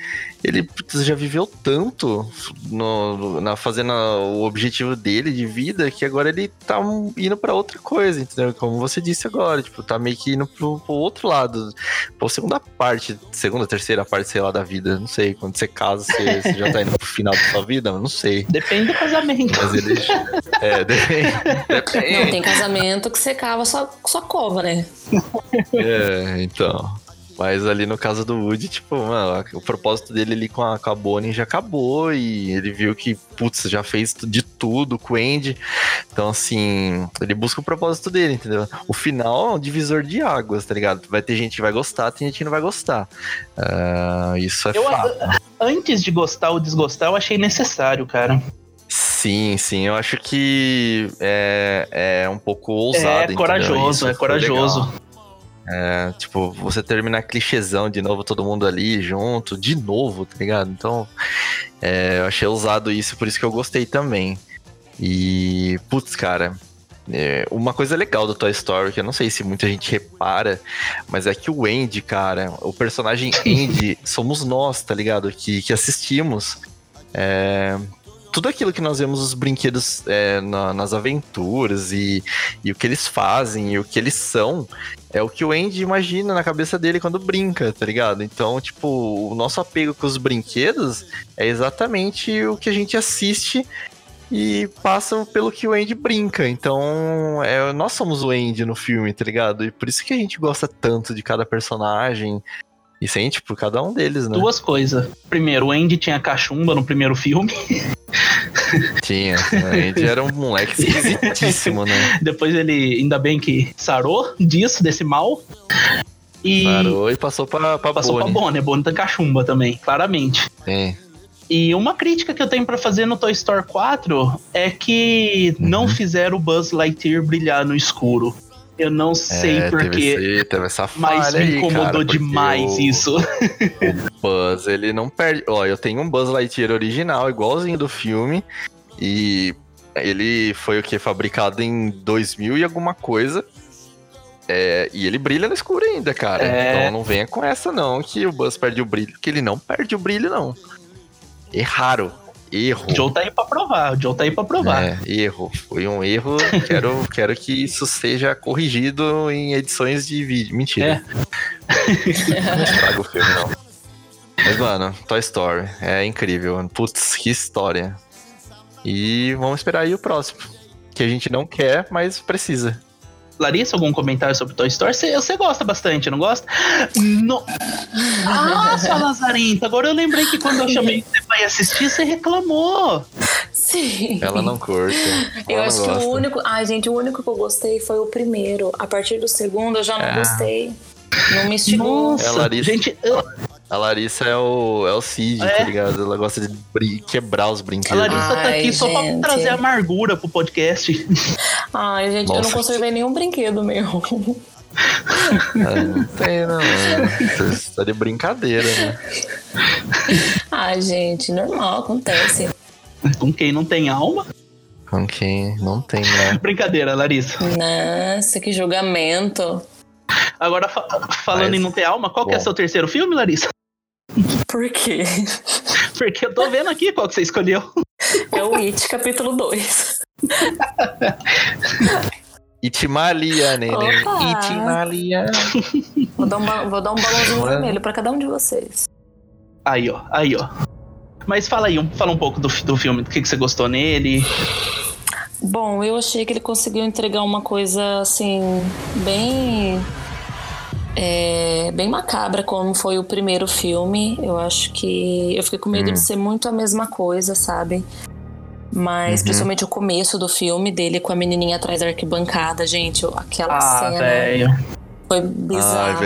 ele já viveu tanto no, na fazendo o objetivo dele de vida que agora ele tá indo pra outra coisa, entendeu? Como você disse agora, tipo, tá meio que indo pro, pro outro lado, pra segunda parte, segunda, terceira parte, sei lá, da vida, não sei, quando você casa, você, você já tá indo pro final da sua vida, não sei. Depende do casamento. Mas ele. É, depende. depende. Não, tem casamento que você cava sua, sua cova, né? É, então. Mas ali no caso do Woody, tipo, mano, o propósito dele ali com a, com a Bonnie já acabou e ele viu que, putz, já fez de tudo com o Andy. Então, assim, ele busca o propósito dele, entendeu? O final é um divisor de águas, tá ligado? Vai ter gente que vai gostar, tem gente que não vai gostar. Uh, isso é Eu, fato. antes de gostar ou desgostar, eu achei necessário, cara. Sim, sim, eu acho que é, é um pouco ousado. É corajoso, é corajoso. É, tipo, você termina clichêzão de novo, todo mundo ali junto, de novo, tá ligado? Então, é, eu achei ousado isso, por isso que eu gostei também. E, putz, cara, é, uma coisa legal do Toy Story, que eu não sei se muita gente repara, mas é que o Andy, cara, o personagem Andy, somos nós, tá ligado? Que, que assistimos. É, tudo aquilo que nós vemos os brinquedos é, na- nas aventuras e, e o que eles fazem e o que eles são é o que o Andy imagina na cabeça dele quando brinca, tá ligado? Então, tipo, o nosso apego com os brinquedos é exatamente o que a gente assiste e passa pelo que o Andy brinca. Então, é, nós somos o Andy no filme, tá ligado? E por isso que a gente gosta tanto de cada personagem e sente por cada um deles, né? Duas coisas. Primeiro, o Andy tinha cachumba no primeiro filme. Tinha. O Andy era um moleque esquisitíssimo, né? Depois ele, ainda bem que sarou disso, desse mal. E Parou e passou pra, pra passou Bonnie. pra Bonnie. Bonnie tem cachumba também, claramente. É. E uma crítica que eu tenho pra fazer no Toy Story 4 é que Uhum. não fizeram o Buzz Lightyear brilhar no escuro. Eu não sei é, porquê, mas me aí, incomodou cara, porque demais o isso. Buzz, ele não perde. Ó, eu tenho um Buzz Lightyear original, igualzinho do filme. E ele foi o que? Fabricado em 2000 e alguma coisa. É, e ele brilha no escuro ainda, cara. É. Então não venha com essa, não, que o Buzz perde o brilho. Que ele não perde o brilho, não. Erraram. Erro. O Joe tá aí pra provar, o Joe tá aí pra provar. É, erro. Foi um erro. quero, quero que isso seja corrigido em edições de vídeo. Mentira. não estraga o filme, não. Mas, mano, Toy Story. É incrível. Putz, que história. E vamos esperar aí o próximo. Que a gente não quer, mas precisa. Larissa, algum comentário sobre Toy Story? Você, você gosta bastante, não gosta? No... Nossa, Lazarento, agora eu lembrei que quando eu chamei você pra ir assistir, você reclamou. Sim. Ela não curte. Eu acho que gosta. o único. Ai, gente, o único que eu gostei foi o primeiro. A partir do segundo eu já não É. gostei. Não me instigou. Nossa, É, Larissa. gente, eu- A Larissa é o, é o Cid, É? tá ligado? Ela gosta de quebrar os a brinquedos. Larissa tá Ai, aqui só pra gente. trazer amargura pro podcast. Ai, gente, eu não Nossa. conservei nenhum brinquedo meu. Ah, não tem, não. Você tá de brincadeira, né? Ai, gente, normal, acontece. Com quem não tem alma. Com quem não tem, né? Brincadeira, Larissa. Nossa, que julgamento. Agora, fa- falando Mas- em não ter alma, qual que é Bom. seu terceiro filme, Larissa? Por quê? Porque eu tô vendo aqui qual que você escolheu. É o It, capítulo 2. Itimalia, neném. Opa! Itimalia. Vou dar um, vou dar um balãozinho Olha. vermelho pra cada um de vocês. Aí, ó, aí, ó. Mas fala aí, fala um pouco do, do filme, do que, que você gostou nele. Bom, eu achei que ele conseguiu entregar uma coisa assim, bem. É, bem macabra, como foi o primeiro filme. Eu acho que. Eu fiquei com medo Hum. de ser muito a mesma coisa, sabe? Mas Uhum. principalmente o começo do filme dele com a menininha atrás da arquibancada, gente, aquela Ah, cena velho. foi bizarro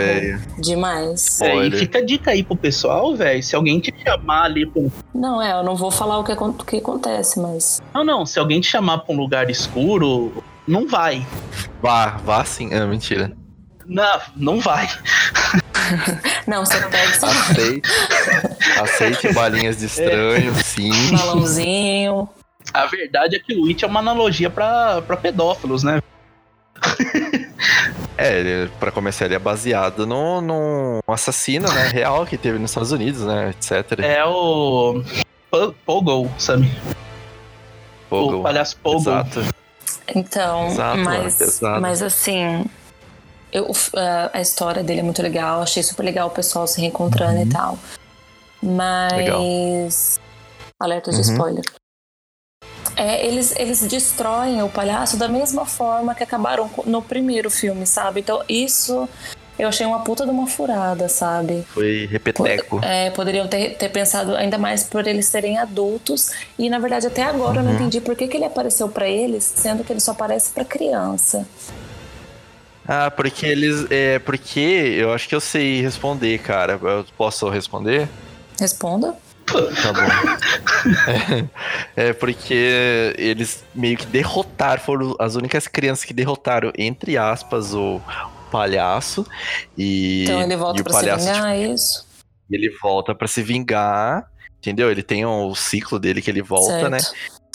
demais. É, e fica a dica aí pro pessoal, velho. Se alguém te chamar ali pra um... Não, é, eu não vou falar o que, o que acontece, mas. Não, não. Se alguém te chamar pra um lugar escuro, não vai. Vá, vá sim. Ah, mentira. Não, não vai. Não, você pega esse Aceite. Aceite balinhas de estranho, sim. balãozinho. A verdade é que o It é uma analogia pra, pra pedófilos, né? É, ele, pra começar, ele é baseado no, no assassino, né? Real que teve nos Estados Unidos, né? Etc. É o. Po- Pogo, sabe? Pogo. O palhaço Pogo. Exato. Então, Exato, mas, é pesado. mas assim, eu, a- história dele é muito legal, achei super legal o pessoal se reencontrando Uhum. e tal. Mas. Alerta de Uhum. spoiler. É, eles, eles destroem o palhaço da mesma forma que acabaram no primeiro filme, sabe? Então, isso Eu achei uma puta de uma furada, sabe? Foi repeteco. É, poderiam ter, ter pensado ainda mais por eles serem adultos. E na verdade, até agora eu não entendi por que, que ele apareceu pra eles, sendo que ele só aparece pra criança. Ah, porque eles. É, porque eu acho que eu sei responder, cara. Eu posso responder? Responda. Tá bom. é, é porque eles meio que derrotaram, foram as únicas crianças que derrotaram, entre aspas, o palhaço. E, Então ele e volta o pra se palhaço, vingar, é isso? tipo, ele volta pra se vingar. Entendeu? Ele tem o ciclo dele que ele volta, certo. né?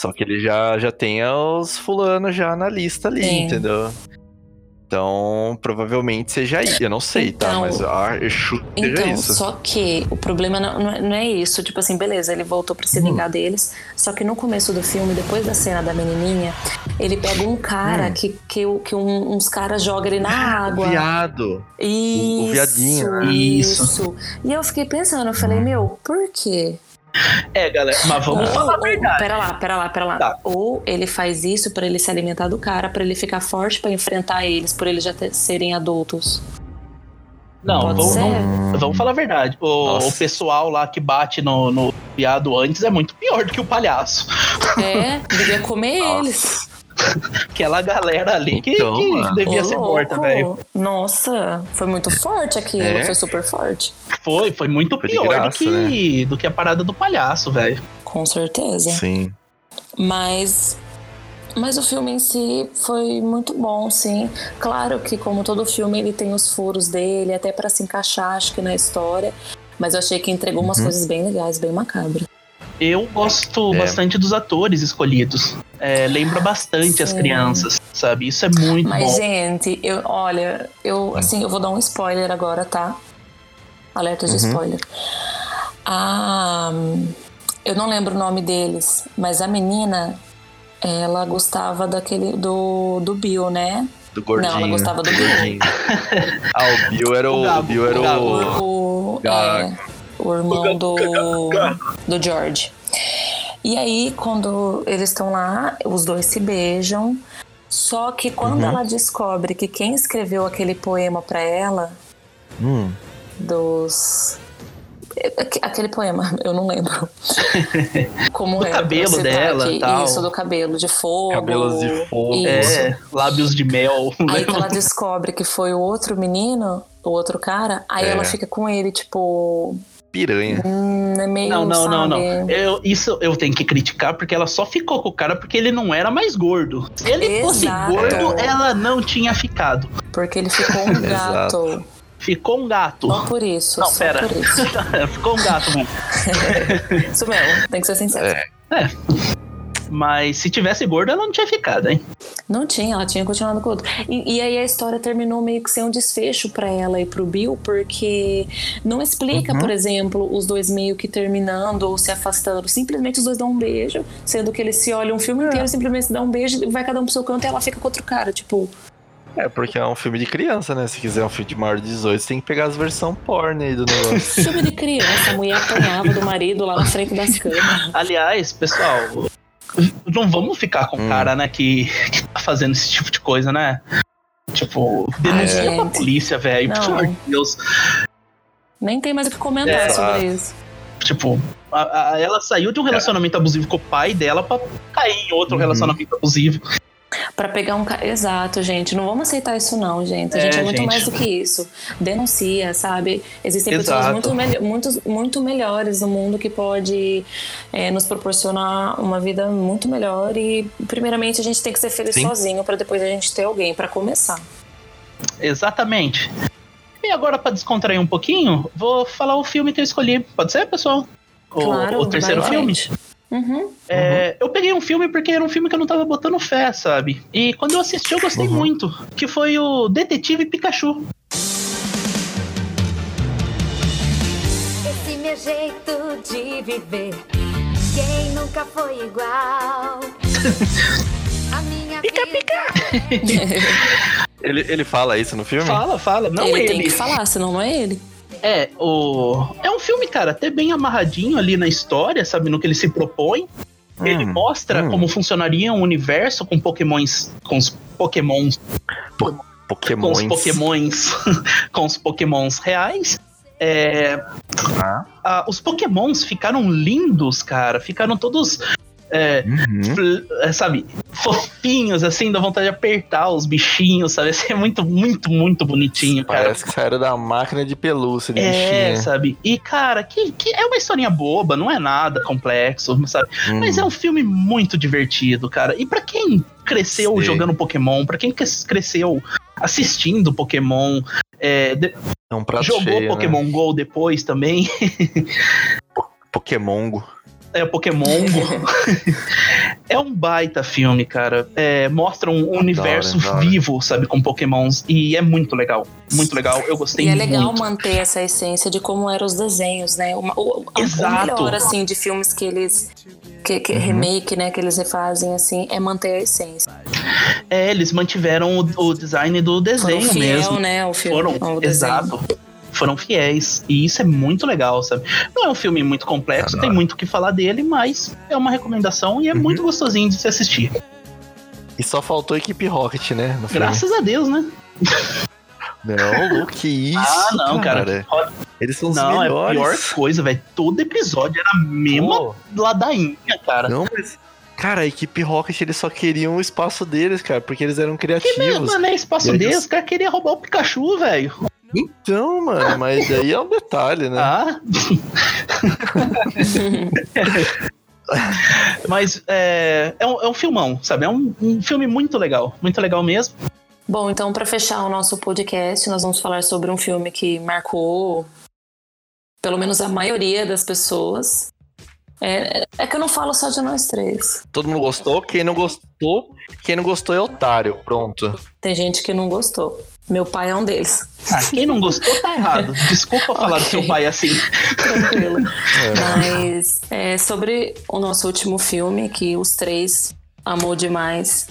Só que ele já, já tem os fulanos já na lista ali, Sim. entendeu? Então, provavelmente seja isso. Eu não sei, tá? Então- Mas ah, eu chuto que seja Então, isso. só que o problema não, não é- não é isso. Tipo assim, beleza, ele voltou pra se Hum. vingar deles. Só que no começo do filme, depois da cena da menininha, ele pega um cara Hum. que, que, o- que um- uns caras jogam ele na água. Viado. Isso, o viadinho, né? Isso. isso. E eu fiquei pensando, eu falei, meu, por quê? É, galera, mas vamos Ou- falar a ou- verdade. Pera lá, pera lá, pera lá. Tá. Ou ele faz isso pra ele se alimentar do cara, pra ele ficar forte pra enfrentar eles, por eles já ter- serem adultos. Não, Pode vamos, ser. vamos, falar a verdade. O, o pessoal lá que bate no, no viado antes é muito pior do que o palhaço. É, devia comer Nossa. eles. Aquela galera ali que, Então, que mano. devia Ô, ser louco. morta, velho. Nossa, foi muito forte aquilo, É? foi super forte. Foi, foi muito Foi pior graça, do, que, do que a parada do palhaço, velho. Com certeza. Sim. Mas. Mas o filme em si foi muito bom, sim. Claro que, como todo filme, ele tem os furos dele, até pra se encaixar, acho que na história. Mas eu achei que entregou umas Uhum. coisas bem legais, bem macabras. Eu gosto É. bastante dos atores escolhidos. É, lembra bastante as Sim. crianças, sabe? Isso é muito Mas, bom. gente, eu, olha, eu assim, eu vou dar um spoiler agora, tá? Alerta de Uhum. spoiler. Ah, eu não lembro o nome deles, mas a menina, ela gostava daquele do, do Bill, né? Do gordinho. Não, ela gostava do Bill. ah, o Bill era o. O Gabo, o Bill era o Gabo. o. O, é, o irmão do, do George. E aí, quando eles estão lá, os dois se beijam. Só que quando Uhum. ela descobre que quem escreveu aquele poema pra ela, Hum, dos. Aque- Aquele poema, eu não lembro. Como Do era, pra cabelo citar dela aqui. tal. Isso, do cabelo de fogo. Cabelos de fogo. Isso. É, lábios de mel. Aí que ela descobre que foi o outro menino, o outro cara, aí É. ela fica com ele, tipo. Piranha. Hum, é meio. Não, não, não, não. Eu, isso eu tenho que criticar porque ela só ficou com o cara porque ele não era mais gordo. Se ele fosse Exato. gordo, ela não tinha ficado. Porque ele ficou um gato. Ficou um gato. Só por isso. Não, só pera. por isso. ficou um gato mesmo. Isso mesmo, tem que ser sincero. É. Mas se tivesse gordo, ela não tinha ficado, hein? Não tinha, ela tinha continuado com o outro. E, e aí a história terminou meio que sem um desfecho pra ela e pro Bill, porque não explica, Uhum. por exemplo, os dois meio que terminando ou se afastando. Simplesmente os dois dão um beijo, sendo que eles se olham o filme É. inteiro, simplesmente dão um beijo, vai cada um pro seu canto e ela fica com outro cara. Tipo, É, porque é um filme de criança, né? Se quiser um filme de maior de 18, você tem que pegar as versões porn aí do negócio. filme de criança, a mulher apanhava do marido lá na frente das câmeras. Aliás, pessoal, não vamos ficar com o Hum. cara, né, que, que tá fazendo esse tipo de coisa, né? Tipo, denuncia Ai, pra polícia, velho. Pelo amor de Deus. Nem tem mais o que comentar É. sobre isso. Tipo, a- a- ela saiu de um relacionamento abusivo com o pai dela pra cair em outro Uhum. relacionamento abusivo. Pra pegar um cara. Exato, gente. Não vamos aceitar isso, não, gente. A É, gente é muito gente. mais do que isso. Denuncia, sabe? Existem Exato. pessoas muito, muito, muito melhores no mundo que pode é, nos proporcionar uma vida muito melhor. E, primeiramente, a gente tem que ser feliz Sim. sozinho pra depois a gente ter alguém pra começar. Exatamente. E agora, pra descontrair um pouquinho, vou falar o filme que eu escolhi. Pode ser, pessoal? O, claro. o terceiro filme? gente. Uhum. É, Eu peguei um filme porque era um filme que eu não tava botando fé, sabe? E quando eu assisti, eu gostei Uhum. muito. Que foi o Detetive Pikachu. Esse meu jeito de viver, quem nunca foi igual? A minha Pica, vida. Ele, ele fala isso no filme? Fala, fala. Não ele, ele. tem que falar, senão não é ele. É, o... é um filme, cara, até bem amarradinho ali na história, sabe? No que ele se propõe. Ele Hum, mostra hum. como funcionaria um universo com pokémons. Com os pokémons. com Pokémons. os pokémons, com os pokémons reais. É, Ah. ah, os pokémons ficaram lindos, cara. Ficaram todos, é, Uhum. é, sabe, fofinhos, assim, dá vontade de apertar os bichinhos, sabe? Assim, é muito, muito, muito bonitinho, cara. Parece que saíram da máquina de pelúcia de É, bichinha. sabe? E, cara, que, que é uma historinha boba, não é nada complexo, sabe? Hum. Mas é um filme muito divertido, cara. E pra quem cresceu Sei. jogando Pokémon, pra quem cres- cresceu assistindo Pokémon, é, É um jogou cheio, né? Pokémon GO depois também, Pokémongo. É o Pokémon Go. é um baita filme, cara. É, mostra um universo da hora. vivo, sabe, com Pokémons. E é muito legal. Muito legal. Eu gostei E é legal muito. manter essa essência de como eram os desenhos, né? Uma, o, o- Exato. o melhor, assim, de filmes que eles... Que, que remake, né? Que eles refazem, assim, é manter a essência. É, eles mantiveram o, o design do Foram desenho fiel, mesmo. né? O filme, Foram, ao desenho. Foram fiéis. E isso é muito legal, sabe? Não é um filme muito complexo, Ah, tem não. muito o que falar dele, mas é uma recomendação e é Uhum. muito gostosinho de se assistir. E só faltou a equipe Rocket, né? Graças a Deus, né? Não, que isso, ah, não, cara. Eles são os Não, é a melhores. pior coisa, velho. Todo episódio era a mesma ladainha, cara. Não, mas... Cara, a equipe Rocket, eles só queriam o espaço deles, cara, porque eles eram Que mesmo, criativos. mano, é espaço deles, os caras queriam roubar o Pikachu, velho. Então, mano, mas daí é um detalhe, né? Ah. Mas é, é, um, é um filmão, sabe? É um, um filme muito legal. Muito legal mesmo. Bom, então, para fechar o nosso podcast, nós vamos falar sobre um filme que marcou pelo menos a maioria das pessoas. É, é que eu não falo só de nós três. Todo mundo gostou, quem não gostou, quem não gostou é otário, pronto. Tem gente que não gostou. Meu pai é um deles. Ah, quem não gostou tá errado. Desculpa falar do Ok. seu pai assim. Tranquilo. Mas é, sobre o nosso último filme, que os três amou demais,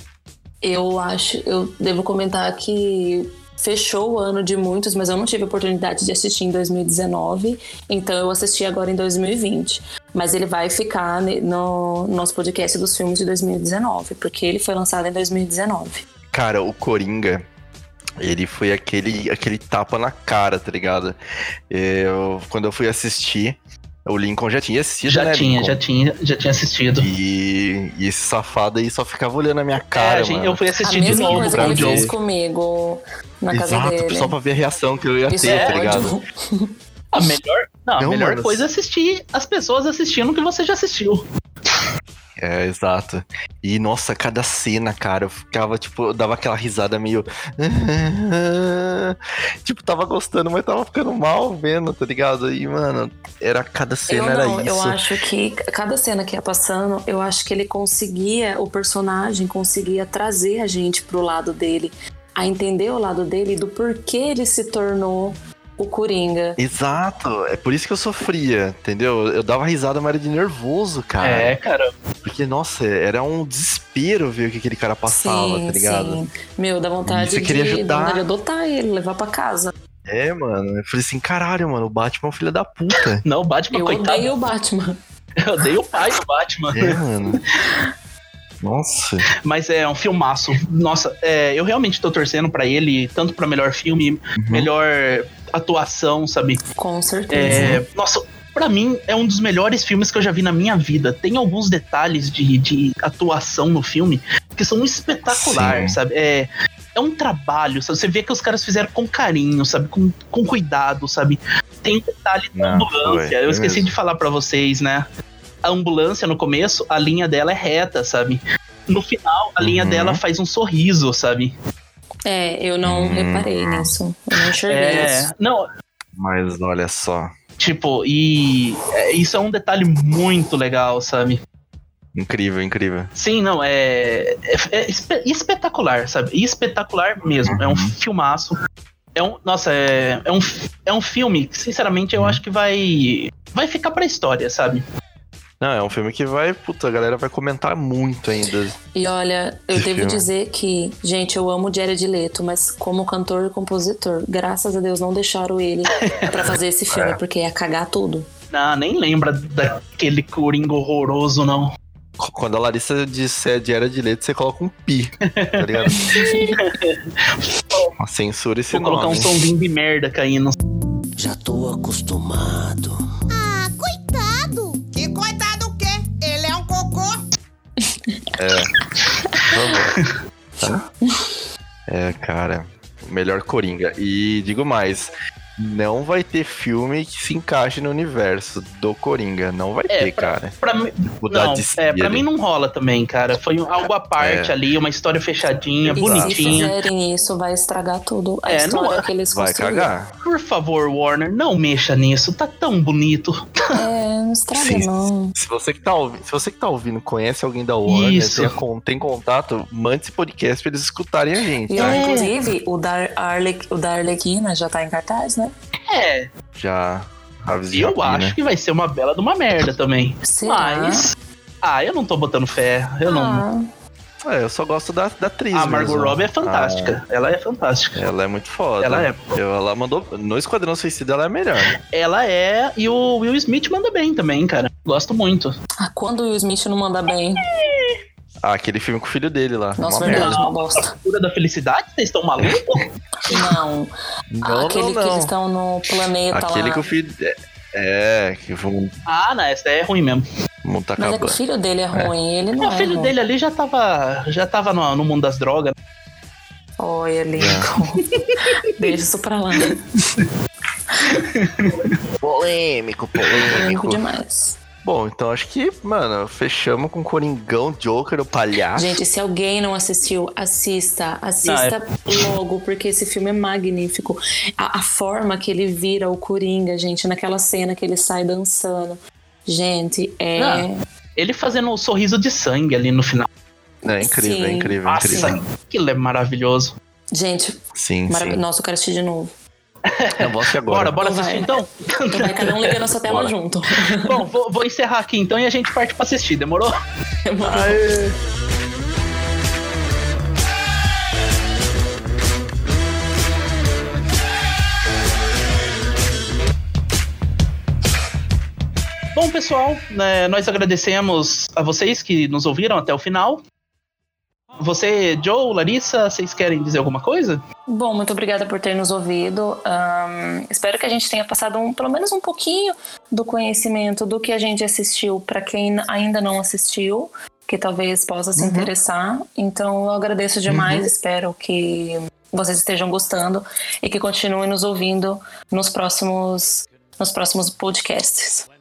eu acho, eu devo comentar que fechou o ano de muitos, mas eu não tive a oportunidade de assistir em 2019, então eu assisti agora em 2020. Mas ele vai ficar no nosso podcast dos filmes de 2019, porque ele foi lançado em 2019. Cara, o Coringa, ele foi aquele, aquele tapa na cara, tá ligado? Eu, quando eu fui assistir, o Lincoln já tinha assistido, Já né, tinha, Lincoln? já tinha, já tinha assistido. E, e esse safado aí só ficava olhando a minha É, cara, a gente- mano. eu fui A assistir de mesma novo coisa que o ele fez comigo na casa Exato, dele. só pra ver a reação que eu ia Isso ter, é tá ligado? ódio. A melhor, não, a Não, melhor mano, coisa é assistir as pessoas assistindo o que você já assistiu. É, exato. E, nossa, cada cena, cara, eu ficava, tipo, eu dava aquela risada meio. tipo, tava gostando, mas tava ficando mal vendo, tá ligado? E, mano, era cada Eu cena não, era eu isso. acho que cada cena que ia passando, eu acho que ele conseguia, o personagem conseguia trazer a gente pro lado dele, a entender o lado dele do porquê ele se tornou o Coringa. Exato, é por isso que eu sofria, entendeu? Eu dava risada, mas era de nervoso, cara. É, cara. Porque, nossa, era um desespero ver o que aquele cara passava, tá ligado? sim. Meu, dá vontade Você de, queria ajudar. vontade de adotar ele, levar pra casa. É, mano. Eu falei assim, caralho, mano, o Batman é um filho da puta. Não, o Batman, Eu coitado. odeio o Batman. Eu odeio o pai do Batman. É, mano. Nossa. Mas é um filmaço. Nossa, é, eu realmente tô torcendo pra ele, tanto pra melhor filme, Uhum. melhor atuação, sabe? Com certeza. É, nossa, pra mim é um dos melhores filmes que eu já vi na minha vida. Tem alguns detalhes de, de atuação no filme que são espetaculares, sabe? É, é um trabalho, sabe? Você vê que os caras fizeram com carinho, sabe? Com, com cuidado, sabe? Tem detalhe da ambulância. foi, eu esqueci mesmo. de falar pra vocês, né? A ambulância no começo, a linha dela é reta, sabe? No final, a linha Uhum. dela faz um sorriso, sabe? É, eu não Hum. reparei nisso. Eu não enxerguei isso. É, não, Mas olha só. tipo, e é, isso é um detalhe muito legal, sabe? Incrível, incrível. Sim, não, é, é, é espe- espetacular, sabe? Espetacular mesmo. É um Uhum. filmaço. É um, nossa, é, é, um, é um filme que, sinceramente, eu acho que vai, vai ficar pra história, sabe? Não, é um filme que vai, puta, a galera vai comentar muito ainda. E olha, eu devo filme. dizer que, gente, eu amo o Jared Leto, mas como cantor e compositor, graças a Deus não deixaram ele pra fazer esse filme, É. porque ia cagar tudo. Ah, nem lembra daquele coringa horroroso, não. Quando a Larissa disser de era de letra, você coloca um pi, tá ligado? Uma censura esse Vou colocar um nome. somzinho de merda caindo. Já tô acostumado. Ah, É, cara, o melhor Coringa. E digo mais, não vai ter filme que se encaixe no universo do Coringa. Não vai É, ter, cara. Pra mim, não, é, pra mim não rola também, cara. Foi algo à parte É. ali, uma história fechadinha, E se bonitinha. fizerem isso, vai estragar tudo a É, não história é- que eles Vai construíram. cagar. Por favor, Warner, não mexa nisso. Tá tão bonito. É, não estraga Sim. não. Se você que tá ouvindo, se você que tá ouvindo conhece alguém da Warner, Isso. tem, tem contato, mande esse podcast pra eles escutarem a gente, E, tá? inclusive, o da, Arle... o da Arlequina já tá em cartaz, né? É, Já avisei. eu aqui, acho né? que vai ser uma bela de uma merda também. Será? Mas. Ah, eu não tô botando fé. Eu não. Ah, É, eu só gosto da, da atriz. A Margot mesmo. Robbie é fantástica. Ela é fantástica. Ah, ela é muito foda. Ela é. Eu- ela mandou. No Esquadrão Suicida ela é melhor. Ela é. E o Will Smith manda bem também, cara. Gosto muito. ah, quando o Will Smith não manda bem. Ah, aquele filme com o filho dele lá. Nossa, uma verdade, merda. uma bosta. Cura da felicidade? Vocês estão malucos? Não. Não, Aquele não, que não. eles estão no planeta Aquele lá. que o filho. É, é, que o mundo ah, não, essa daí é ruim mesmo. o tá Mas é que o filho dele é ruim, ele não o é filho ruim. dele ali já tava. Já tava no, no mundo das drogas. Olha, Lincoln. Deixa isso pra lá. Polêmico, Polêmico polêmico. demais. Bom, então acho que, mano, fechamos com Coringão, Joker, o palhaço. Gente, se alguém não assistiu, assista. Assista logo, porque esse filme é magnífico. A, a forma que ele vira o Coringa, gente, naquela cena que ele sai dançando. Gente, é. Ah, Ele fazendo um sorriso de sangue ali no final. é incrível, é Sim. incrível, é Nossa, incrível. aquilo é maravilhoso. Gente, Sim, marav- sim. nossa, eu quero assistir de novo. Eu vou assistir agora. Bora, bora Então assistir vai. então? Então vai cada um ligando a sua tela Bora. junto. Bom, vou, vou encerrar aqui então e a gente parte pra assistir, demorou? Bom, pessoal, né, nós agradecemos a vocês que nos ouviram até o final. Você, Joe, Larissa, vocês querem dizer alguma coisa? Bom, muito obrigada por ter nos ouvido. Ahn, espero que a gente tenha passado um, pelo menos um pouquinho do conhecimento do que a gente assistiu para quem ainda não assistiu, que talvez possa se interessar. Então eu agradeço demais, espero que vocês estejam gostando e que continuem nos ouvindo nos próximos, nos próximos podcasts.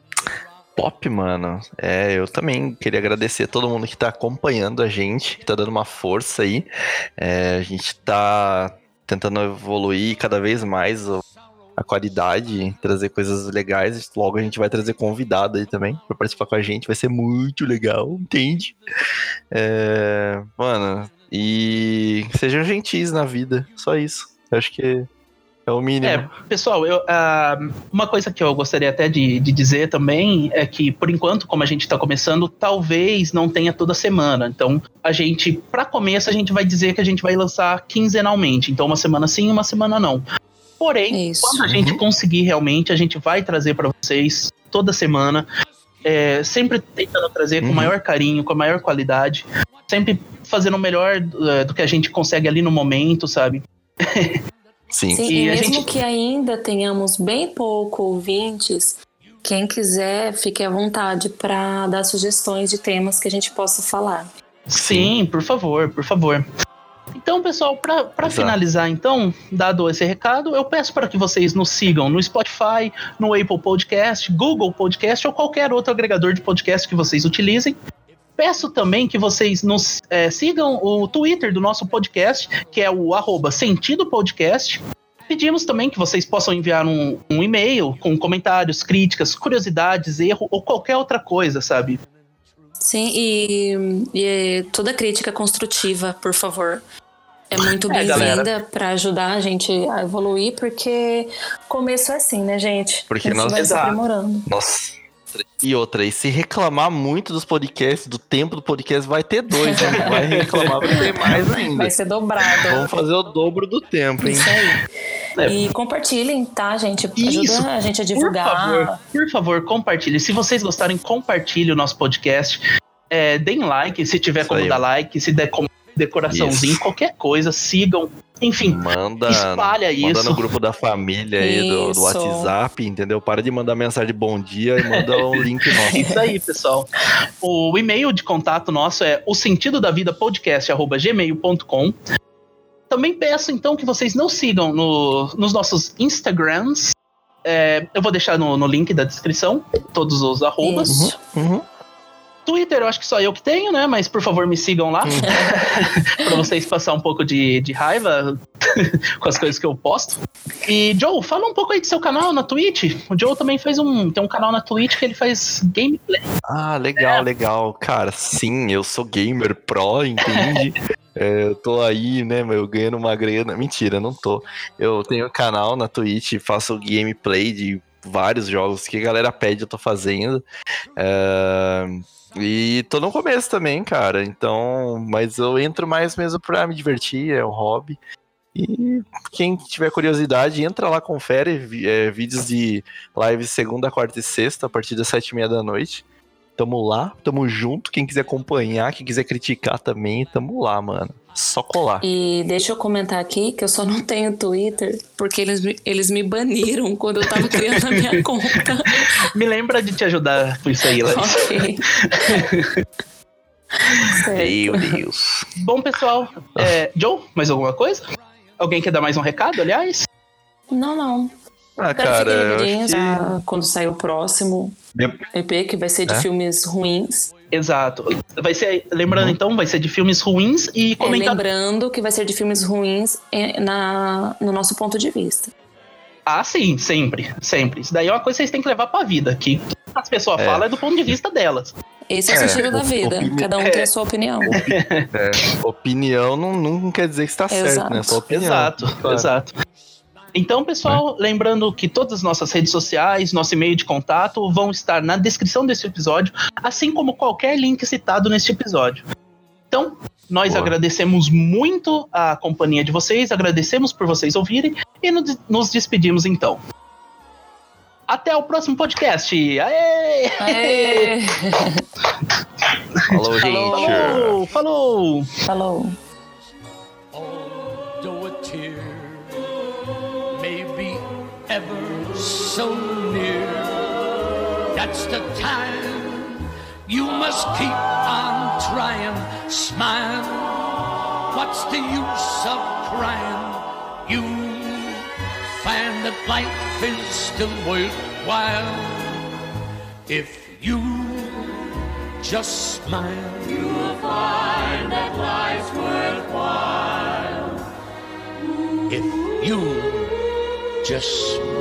Pop, mano. É, eu também queria agradecer a todo mundo que tá acompanhando a gente, que tá dando uma força aí. É, a gente tá tentando evoluir cada vez mais a qualidade, trazer coisas legais. Logo a gente vai trazer convidado aí também pra participar com a gente. Vai ser muito legal, entende? É, mano, e sejam gentis na vida. Só isso. Eu Acho que é o mínimo. É, pessoal, eu, ah, uma coisa que eu gostaria até de, de dizer também é que, por enquanto, como a gente está começando, talvez não tenha toda semana. Então, a gente, para começo, a gente vai dizer que a gente vai lançar quinzenalmente. Então, uma semana sim, uma semana não. Porém, Isso. quando a gente conseguir realmente, a gente vai trazer para vocês toda semana. é, sempre tentando trazer com Uhum. o maior carinho, com a maior qualidade. Sempre fazendo o melhor eh, do que a gente consegue ali no momento, sabe? Sim. Sim, E e, mesmo gente- que ainda tenhamos bem pouco ouvintes, quem quiser, fique à vontade para dar sugestões de temas que a gente possa falar. Sim, por favor, por favor. Então, pessoal, para finalizar, então, dado esse recado, eu peço para que vocês nos sigam no Spotify, no Apple Podcast, Google Podcast ou qualquer outro agregador de podcast que vocês utilizem. Peço também que vocês nos eh, sigam o Twitter do nosso podcast, que é o arroba Sentido Podcast. Pedimos também que vocês possam enviar um, um e-mail com comentários, críticas, curiosidades, erro ou qualquer outra coisa, sabe? Sim, e, e toda crítica construtiva, por favor. É muito É, bem-vinda para ajudar a gente a evoluir, porque começo é assim, né, gente? Porque gente nós- E outra, e se reclamar muito dos podcasts, do tempo do podcast, vai ter dois, né? Vai reclamar, vai ter mais ainda. Vai ser dobrado. Vamos fazer o dobro do tempo, hein? Isso aí. É. E compartilhem, tá, gente? Isso, Ajuda a gente a Por divulgar. favor, por favor, compartilhe. Se vocês gostarem, compartilhe o nosso podcast. É, deem like, se tiver Isso como aí. dar like, se der como decoraçãozinho, Isso. qualquer coisa, sigam. Enfim, Manda, espalha manda isso. no grupo da família aí do, do. WhatsApp, entendeu? Para de mandar mensagem de bom dia e manda um link nosso. Isso aí, pessoal. O e-mail de contato nosso é o sentido da vida podcast@gmail.com. Também peço então que vocês não sigam no- nos nossos Instagrams. É, eu vou deixar no, no link da descrição todos os arrobas. Isso. Uhum. Twitter eu acho que só eu que tenho, né? Mas por favor me sigam lá. pra vocês passar um pouco de, de raiva com as coisas que eu posto. E Joe, fala um pouco aí do seu canal na Twitch. O Joe também faz um. Tem um canal na Twitch que ele faz gameplay. Ah, legal, legal. Cara, sim, eu sou gamer pro, entende? É, eu tô aí, né, meu, ganhando uma grana. Mentira, não tô. Eu tenho um canal na Twitch, faço gameplay de vários jogos que a galera pede, eu tô fazendo. É, E tô no começo também, cara. Então, mas eu entro mais mesmo pra me divertir, é um hobby. E quem tiver curiosidade, entra lá, confere é, vídeos de live segunda, quarta e sexta, a partir das sete e meia da noite. Tamo lá, tamo junto. Quem quiser acompanhar, quem quiser criticar também, tamo lá, mano. Só colar. E deixa eu comentar aqui que eu só não tenho Twitter porque eles me, eles me baniram quando eu tava criando a minha conta. Me lembra de te ajudar com isso aí, Larissa. ok. Meu Deus. Bom, pessoal, é, Joe, mais alguma coisa? Alguém quer dar mais um recado, aliás? Não, não. Ah, cara, que... já quando sair o próximo EP, que vai ser de É? filmes ruins. Exato. Vai ser, lembrando então, vai ser de filmes ruins e É, comentar. lembrando que vai ser de filmes ruins é, na, no nosso ponto de vista. ah, sim, sempre, sempre. Isso daí é uma coisa que vocês têm que levar pra vida. Que as pessoas É. falam é do ponto de vista delas. Esse é, É, o sentido da vida. opini- Cada um é. tem a sua opinião. É, opinião não, não quer dizer que está certo, Exato. né? Só opinião. Exato, Claro. exato. Então, pessoal, lembrando que todas as nossas redes sociais, nosso e-mail de contato vão estar na descrição desse episódio, assim como qualquer link citado neste episódio. Então, nós Boa. agradecemos muito a companhia de vocês, agradecemos por vocês ouvirem e nos, despedimos então. Até o próximo podcast. Aê! Aê! Falou, gente. Falou! Falou! Falou. Although ever so near, that's the time you must keep on trying. Smile. What's the use of crying? You find that life is still worthwhile if you just smile. You'll find that life's worthwhile if you just